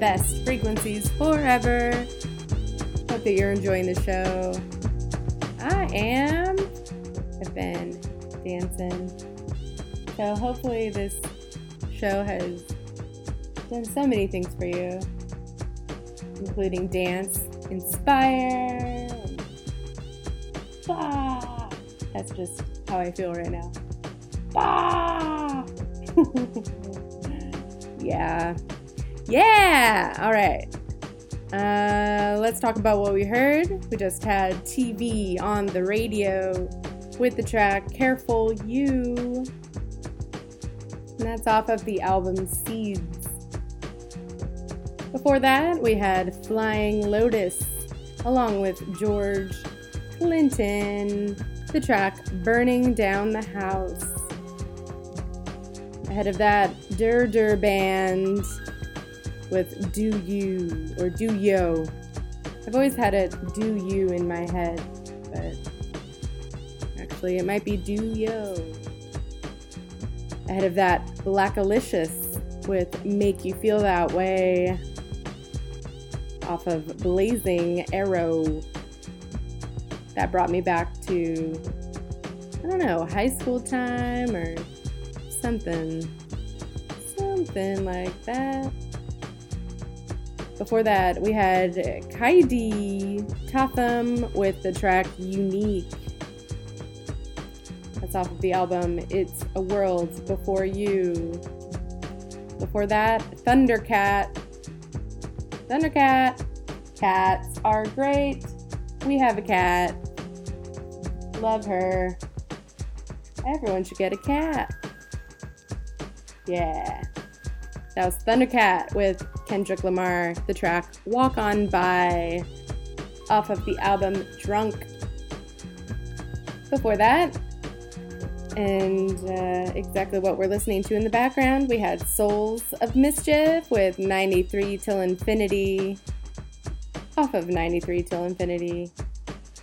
Best frequencies forever. Hope that you're enjoying the show. I am. I've been dancing. So hopefully this show has done so many things for you, including dance, inspire, bah! That's just how I feel right now. Yeah. Yeah! All right. Uh, let's talk about what we heard. We just had TV on the radio with the track Careful You. And that's off of the album Seeds. Before that, we had Flying Lotus along with George Clinton, the track Burning Down the House. Ahead of that, Dur Dur Band with Do You or Do Yo. I've always had it Do You in my head, but actually it might be Do Yo. Ahead of that, Blackalicious with Make You Feel That Way off of Blazing Arrow. That brought me back to, I don't know, high school time or something. Something like that. Before that, we had Kaidi Tatham with the track Unique. That's off of the album It's a World Before You. Before that, Thundercat. Thundercat. Cats are great. We have a cat. Love her. Everyone should get a cat. Yeah. That was Thundercat with Kendrick Lamar, the track Walk On By off of the album Drunk. Before that, and uh, exactly what we're listening to in the background, we had Souls of Mischief with 93 Til Infinity off of 93 Til Infinity.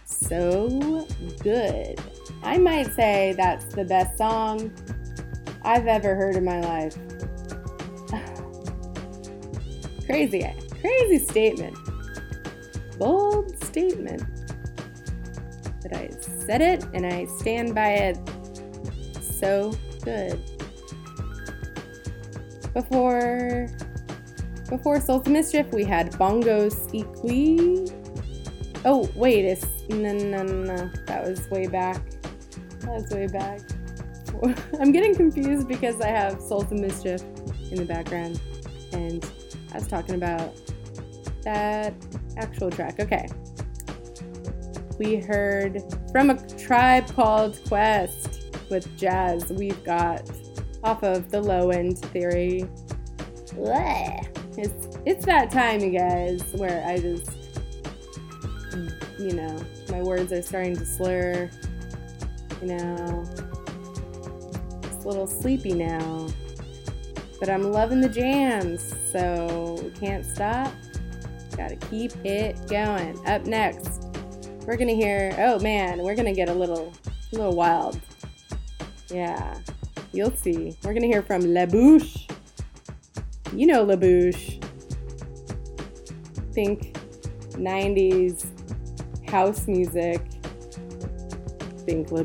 So good. I might say that's the best song I've ever heard in my life. crazy, crazy statement. Bold statement. But I said it and I stand by it. So good. Before before Souls of Mischief, we had Bongos Ikwue. Oh, wait, it's no no no no. That was way back. That was way back. I'm getting confused because I have Souls of Mischief in the background. And I was talking about that actual track. Okay. We heard from a tribe called Quest with Jazz. We've got off of the low end theory. Blech. It's it's that time, you guys, where I just you know, my words are starting to slur. You know, a little sleepy now. But I'm loving the jams, so we can't stop. Gotta keep it going. Up next, we're gonna hear. Oh man, we're gonna get a little, a little wild. Yeah, you'll see. We're gonna hear from La Bouche. You know La Bouche. Think 90s house music. Think La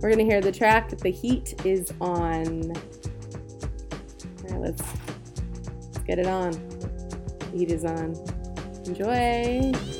We're gonna hear the track The Heat is On. Alright, let's, let's get it on. The heat is on. Enjoy!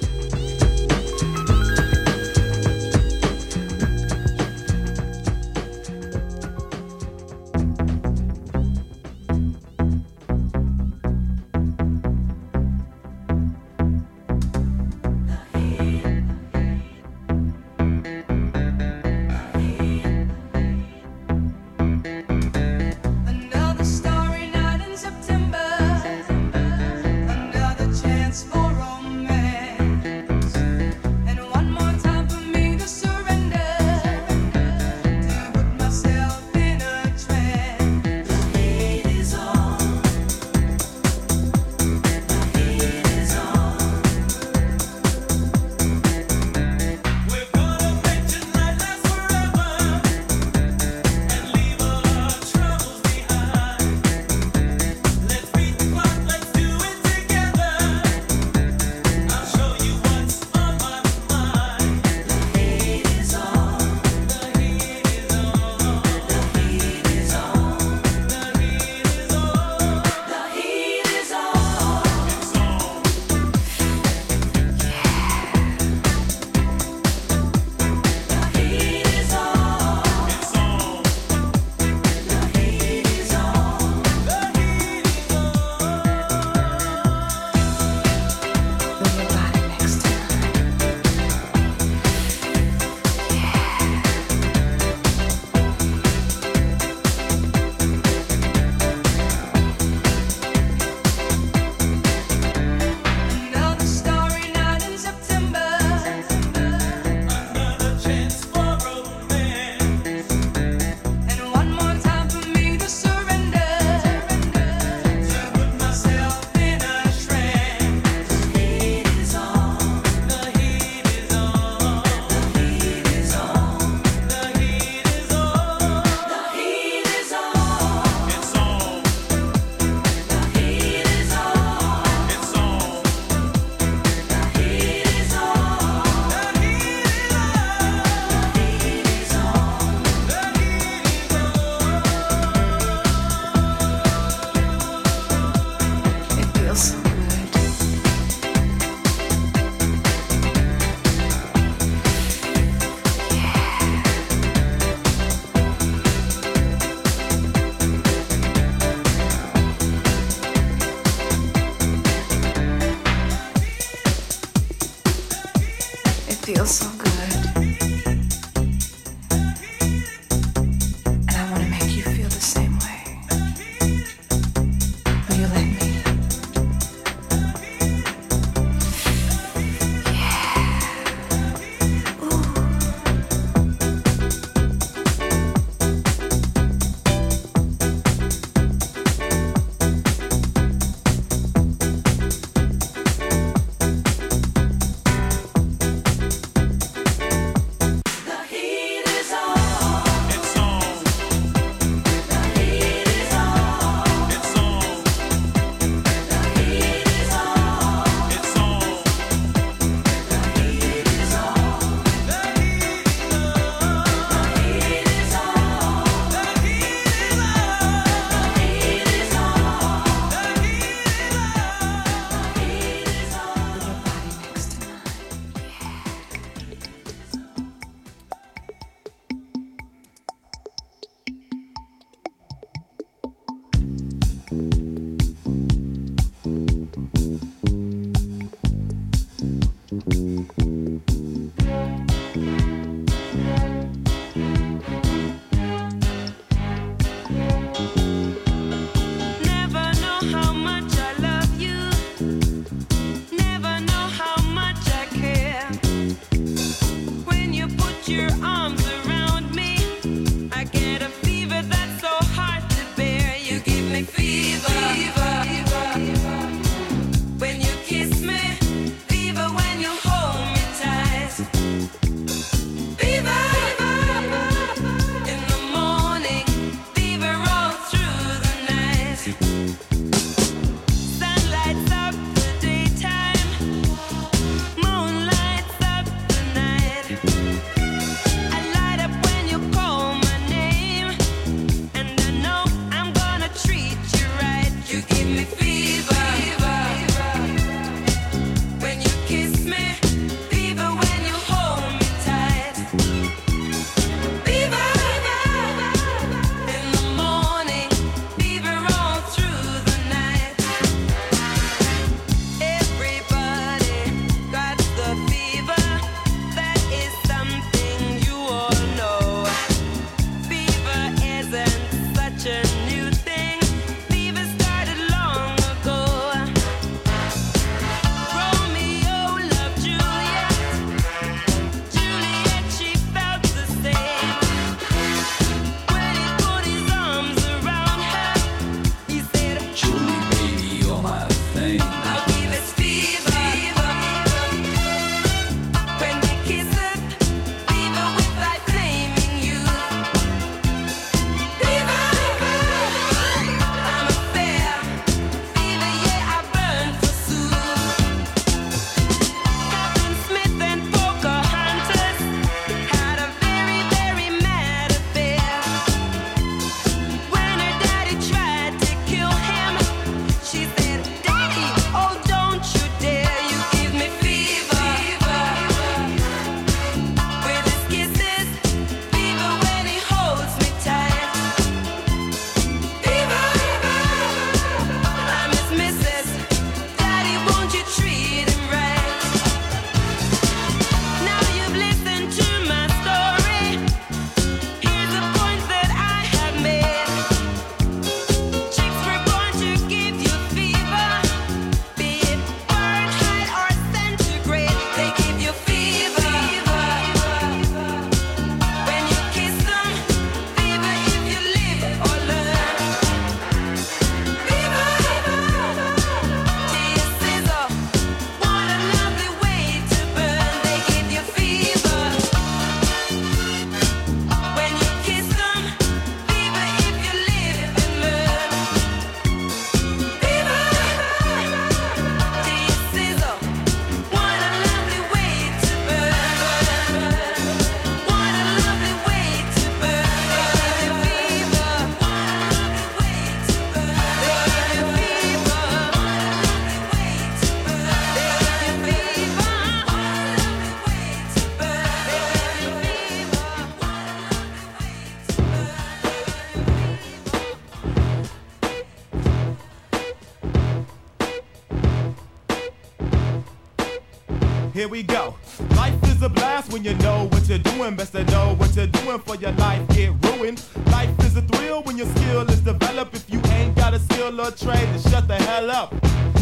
We go. Life is a blast when you know what you're doing. Best to know what you're doing for your life get ruined. Life is a thrill when your skill is developed. If you ain't got a skill or trade, then shut the hell up.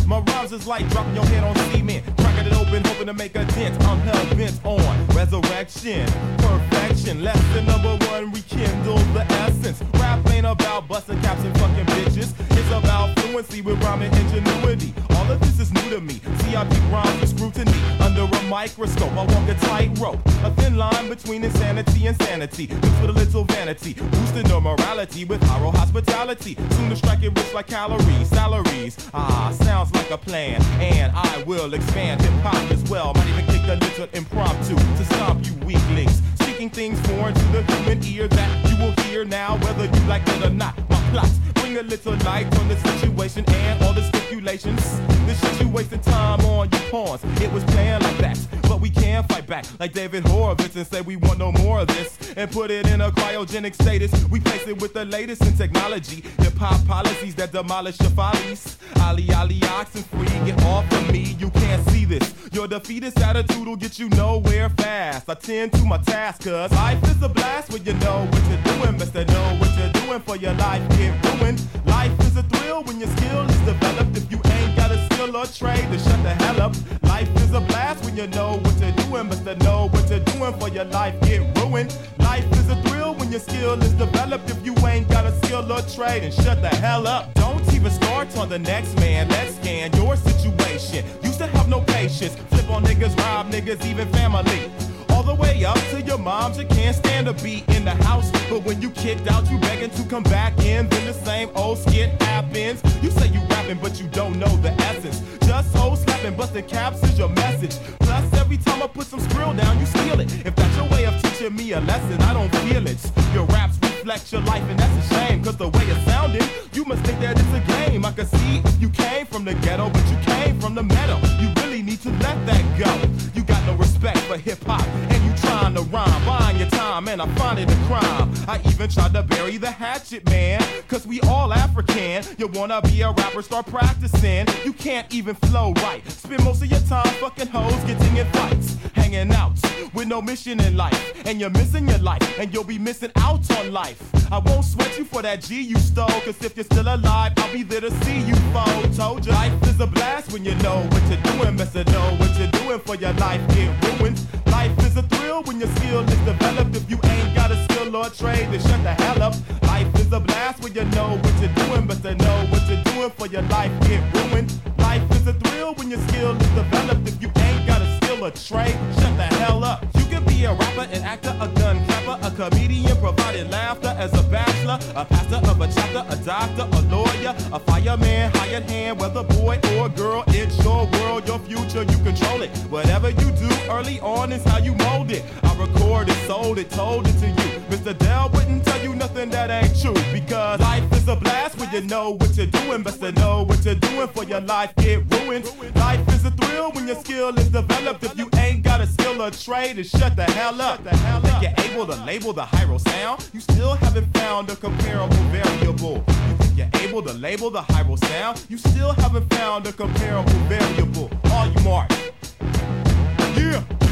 My rhymes is like dropping your head on cement, cracking it open, hoping to make a dent. I'm hell bent on resurrection, perfection. Lesson number one, rekindle the essence. Rap ain't about busting caps and fucking bitches. It's about fluency with rhyming ingenuity. Microscope. I walk a tightrope, a thin line between insanity and sanity, mixed with a little vanity, boosting the morality with high hospitality. Soon to strike it rich like calories, salaries. Ah, sounds like a plan, and I will expand hip hop as well. Might even kick a little impromptu to stomp you weaklings. Speaking things foreign to the human ear that you will hear now, whether you like it or not. My plots bring a little light on the situation and all the stipulations. This shit you wasting time on, you pawns. It was planned like that, we can fight back like David Horowitz and say we want no more of this and put it in a cryogenic status. We place it with the latest in technology, hip hop policies that demolish your follies. Ali Ali oxen free, get off of me. You can't see this. Your defeatist attitude will get you nowhere fast. I tend to my task, cause life is a blast when you know what you're doing. Best know what you're doing for your life get ruined. Life is a thrill when your skill is developed. If you ain't got a skill or trade, then shut the hell up. Life is a blast when you know for your life get ruined. Life is a thrill when your skill is developed. If you ain't got a skill or trade, then shut the hell up. Don't even start on the next man. Let's scan your situation. Used to have no patience. Flip on niggas, rob niggas, even family. The way up to your moms, you can't stand to be in the house. But when you kicked out, you begging to come back in. Then the same old skit happens. You say you rapping, but you don't know the essence. Just hoe slapping, busting caps is your message. Plus, every time I put some skrill down, you steal it. If that's your way of teaching me a lesson, I don't feel it. Your raps reflect your life, and that's a shame. Cause the way it sounded, you must think that it's a game. I can see you came from the ghetto, but you came from the meadow. You really need to let that go. You got no respect for hip hop, and you trying to rhyme, buying your time, and I find it a crime. I even tried to bury the hatchet, man. Cause we all African. You wanna be a rapper, start practicing. You can't even flow right. Spend most of your time fucking hoes, getting in fights, hanging out with no mission in life. And you're missing your life, and you'll be missing out on life. I won't sweat you for that G you stole, cause if you're still alive, I'll be there to see you fall. Told you, life is a blast when you know what you're doing. To know what you're doing for your life get ruined. Life is a thrill when your skill is developed. If you ain't got a skill or trade, then shut the hell up. Life is a blast when you know what you're doing. Best to know what you're doing for your life get ruined. Life is a thrill when your skill is developed. If you ain't a shut the hell up. You can be a rapper, an actor, a gun capper, a comedian, providing laughter as a bachelor, a pastor of a chapter, a doctor, a lawyer, a fireman, hired hand, whether boy or girl, it's your world, your future, you control it. Whatever you do early on is how you mold it. I recorded, sold it, told it to you. Mr. Dell nothing that ain't true because life is a blast when you know what you're doing. Best to know what you're doing for your life get ruined. Life is a thrill when your skill is developed. If you ain't got a skill or trade, then shut the hell up. Think you're able to label the Hiero sound? You still haven't found a comparable variable. You think you're able to label the Hiero sound? You still haven't found a comparable variable. Are you mark? Yeah.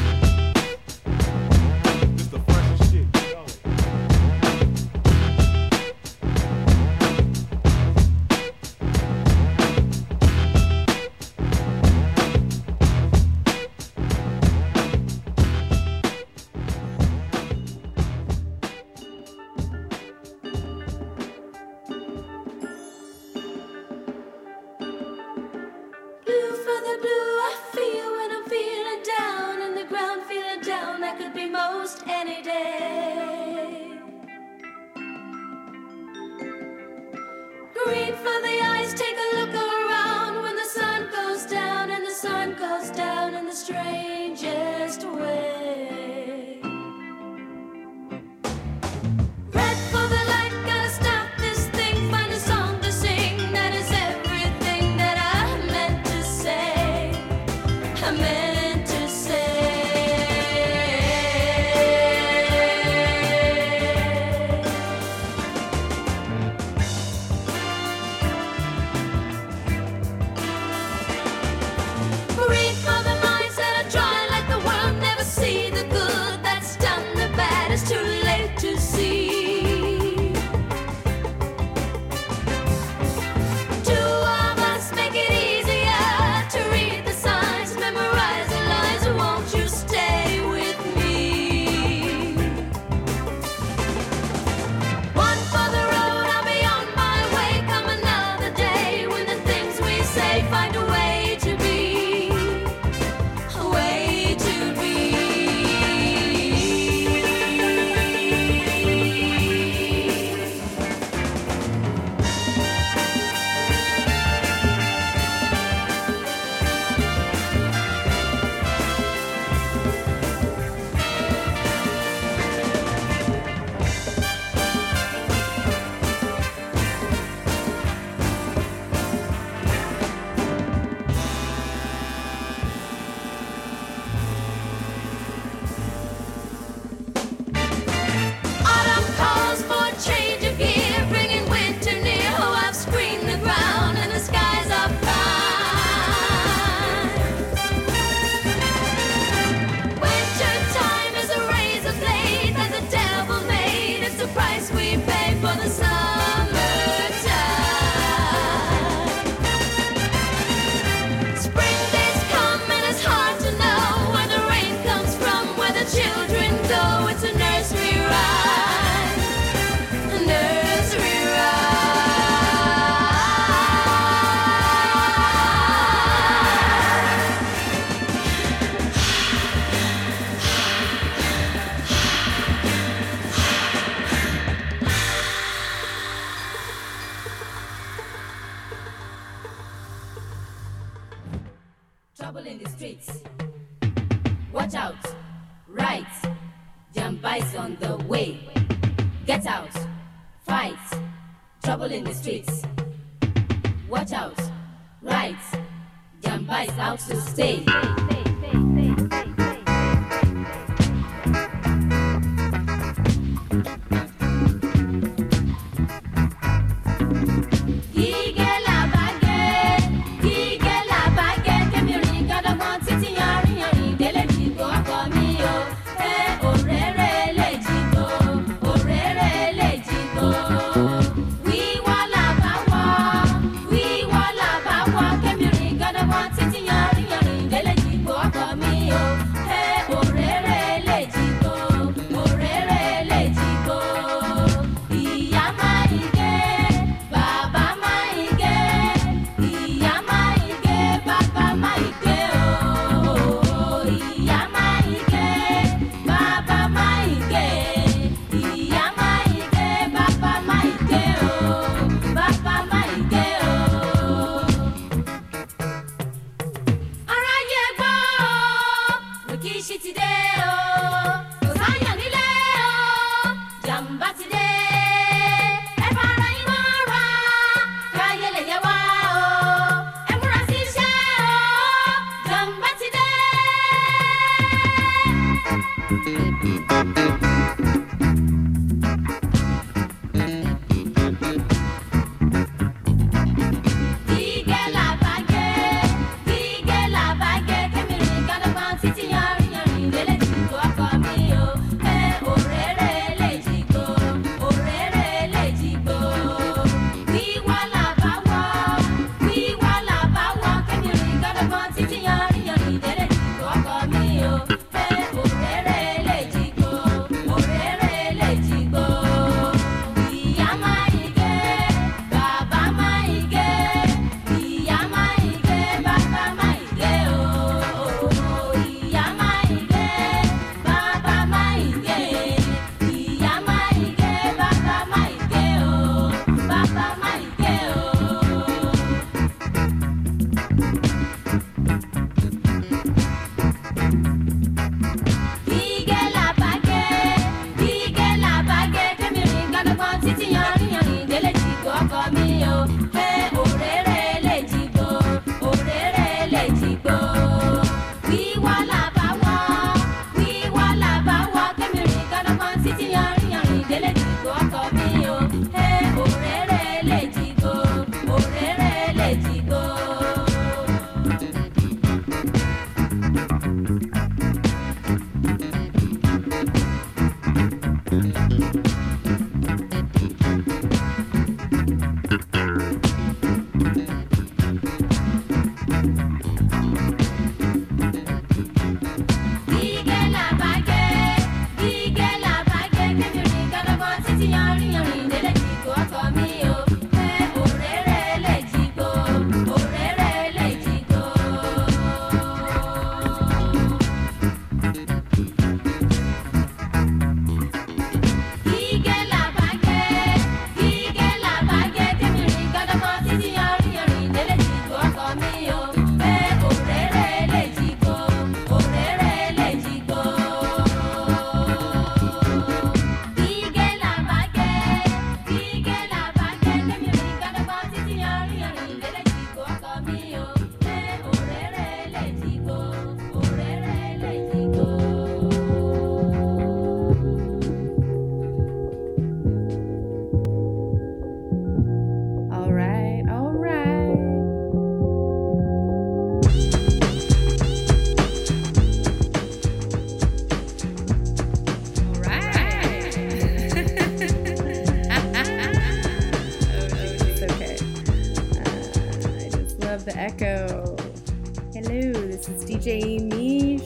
Jamie.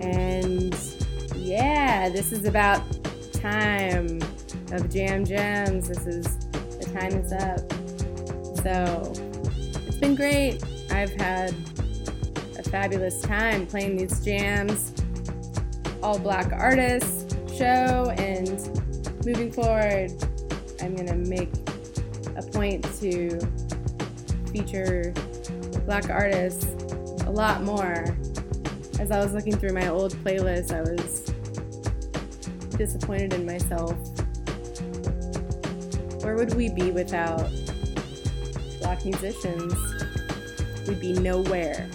And yeah, this is about time of Jam Gemz. This is the time is up. So it's been great. I've had a fabulous time playing these jams, all black artists show, and moving forward, I'm gonna make a point to feature black artists lot more. As I was looking through my old playlist, I was disappointed in myself. Where would we be without black musicians? We'd be nowhere.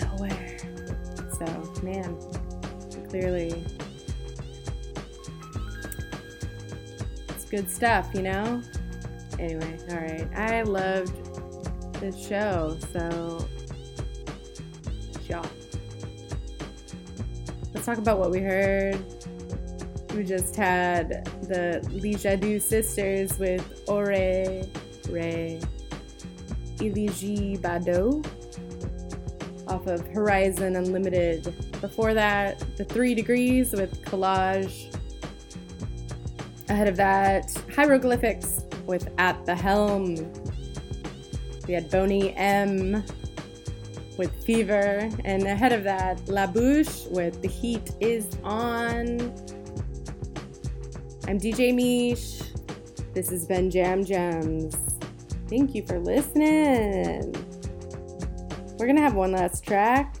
Nowhere. So, man, clearly it's good stuff, you know? Anyway, alright. I loved this show, so talk about what we heard. We just had the Lijadu sisters with Ore Re Iliji Bado off of Horizon Unlimited. Before that, The Three Degrees with Collage. Ahead of that, Hieroglyphics with At the Helm. We had Boney M with Fever. And ahead of that, La Bouche with The Heat is On. I'm DJ Mish. This has been Jam Gemz. Thank you for listening. We're gonna have one last track.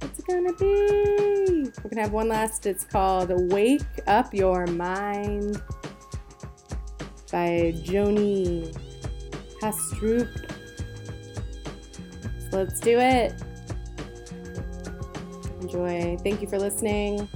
What's it gonna be? We're gonna have one last. It's called Wake Up Your Mind by Joni Haastrup. Let's do it. Enjoy. Thank you for listening.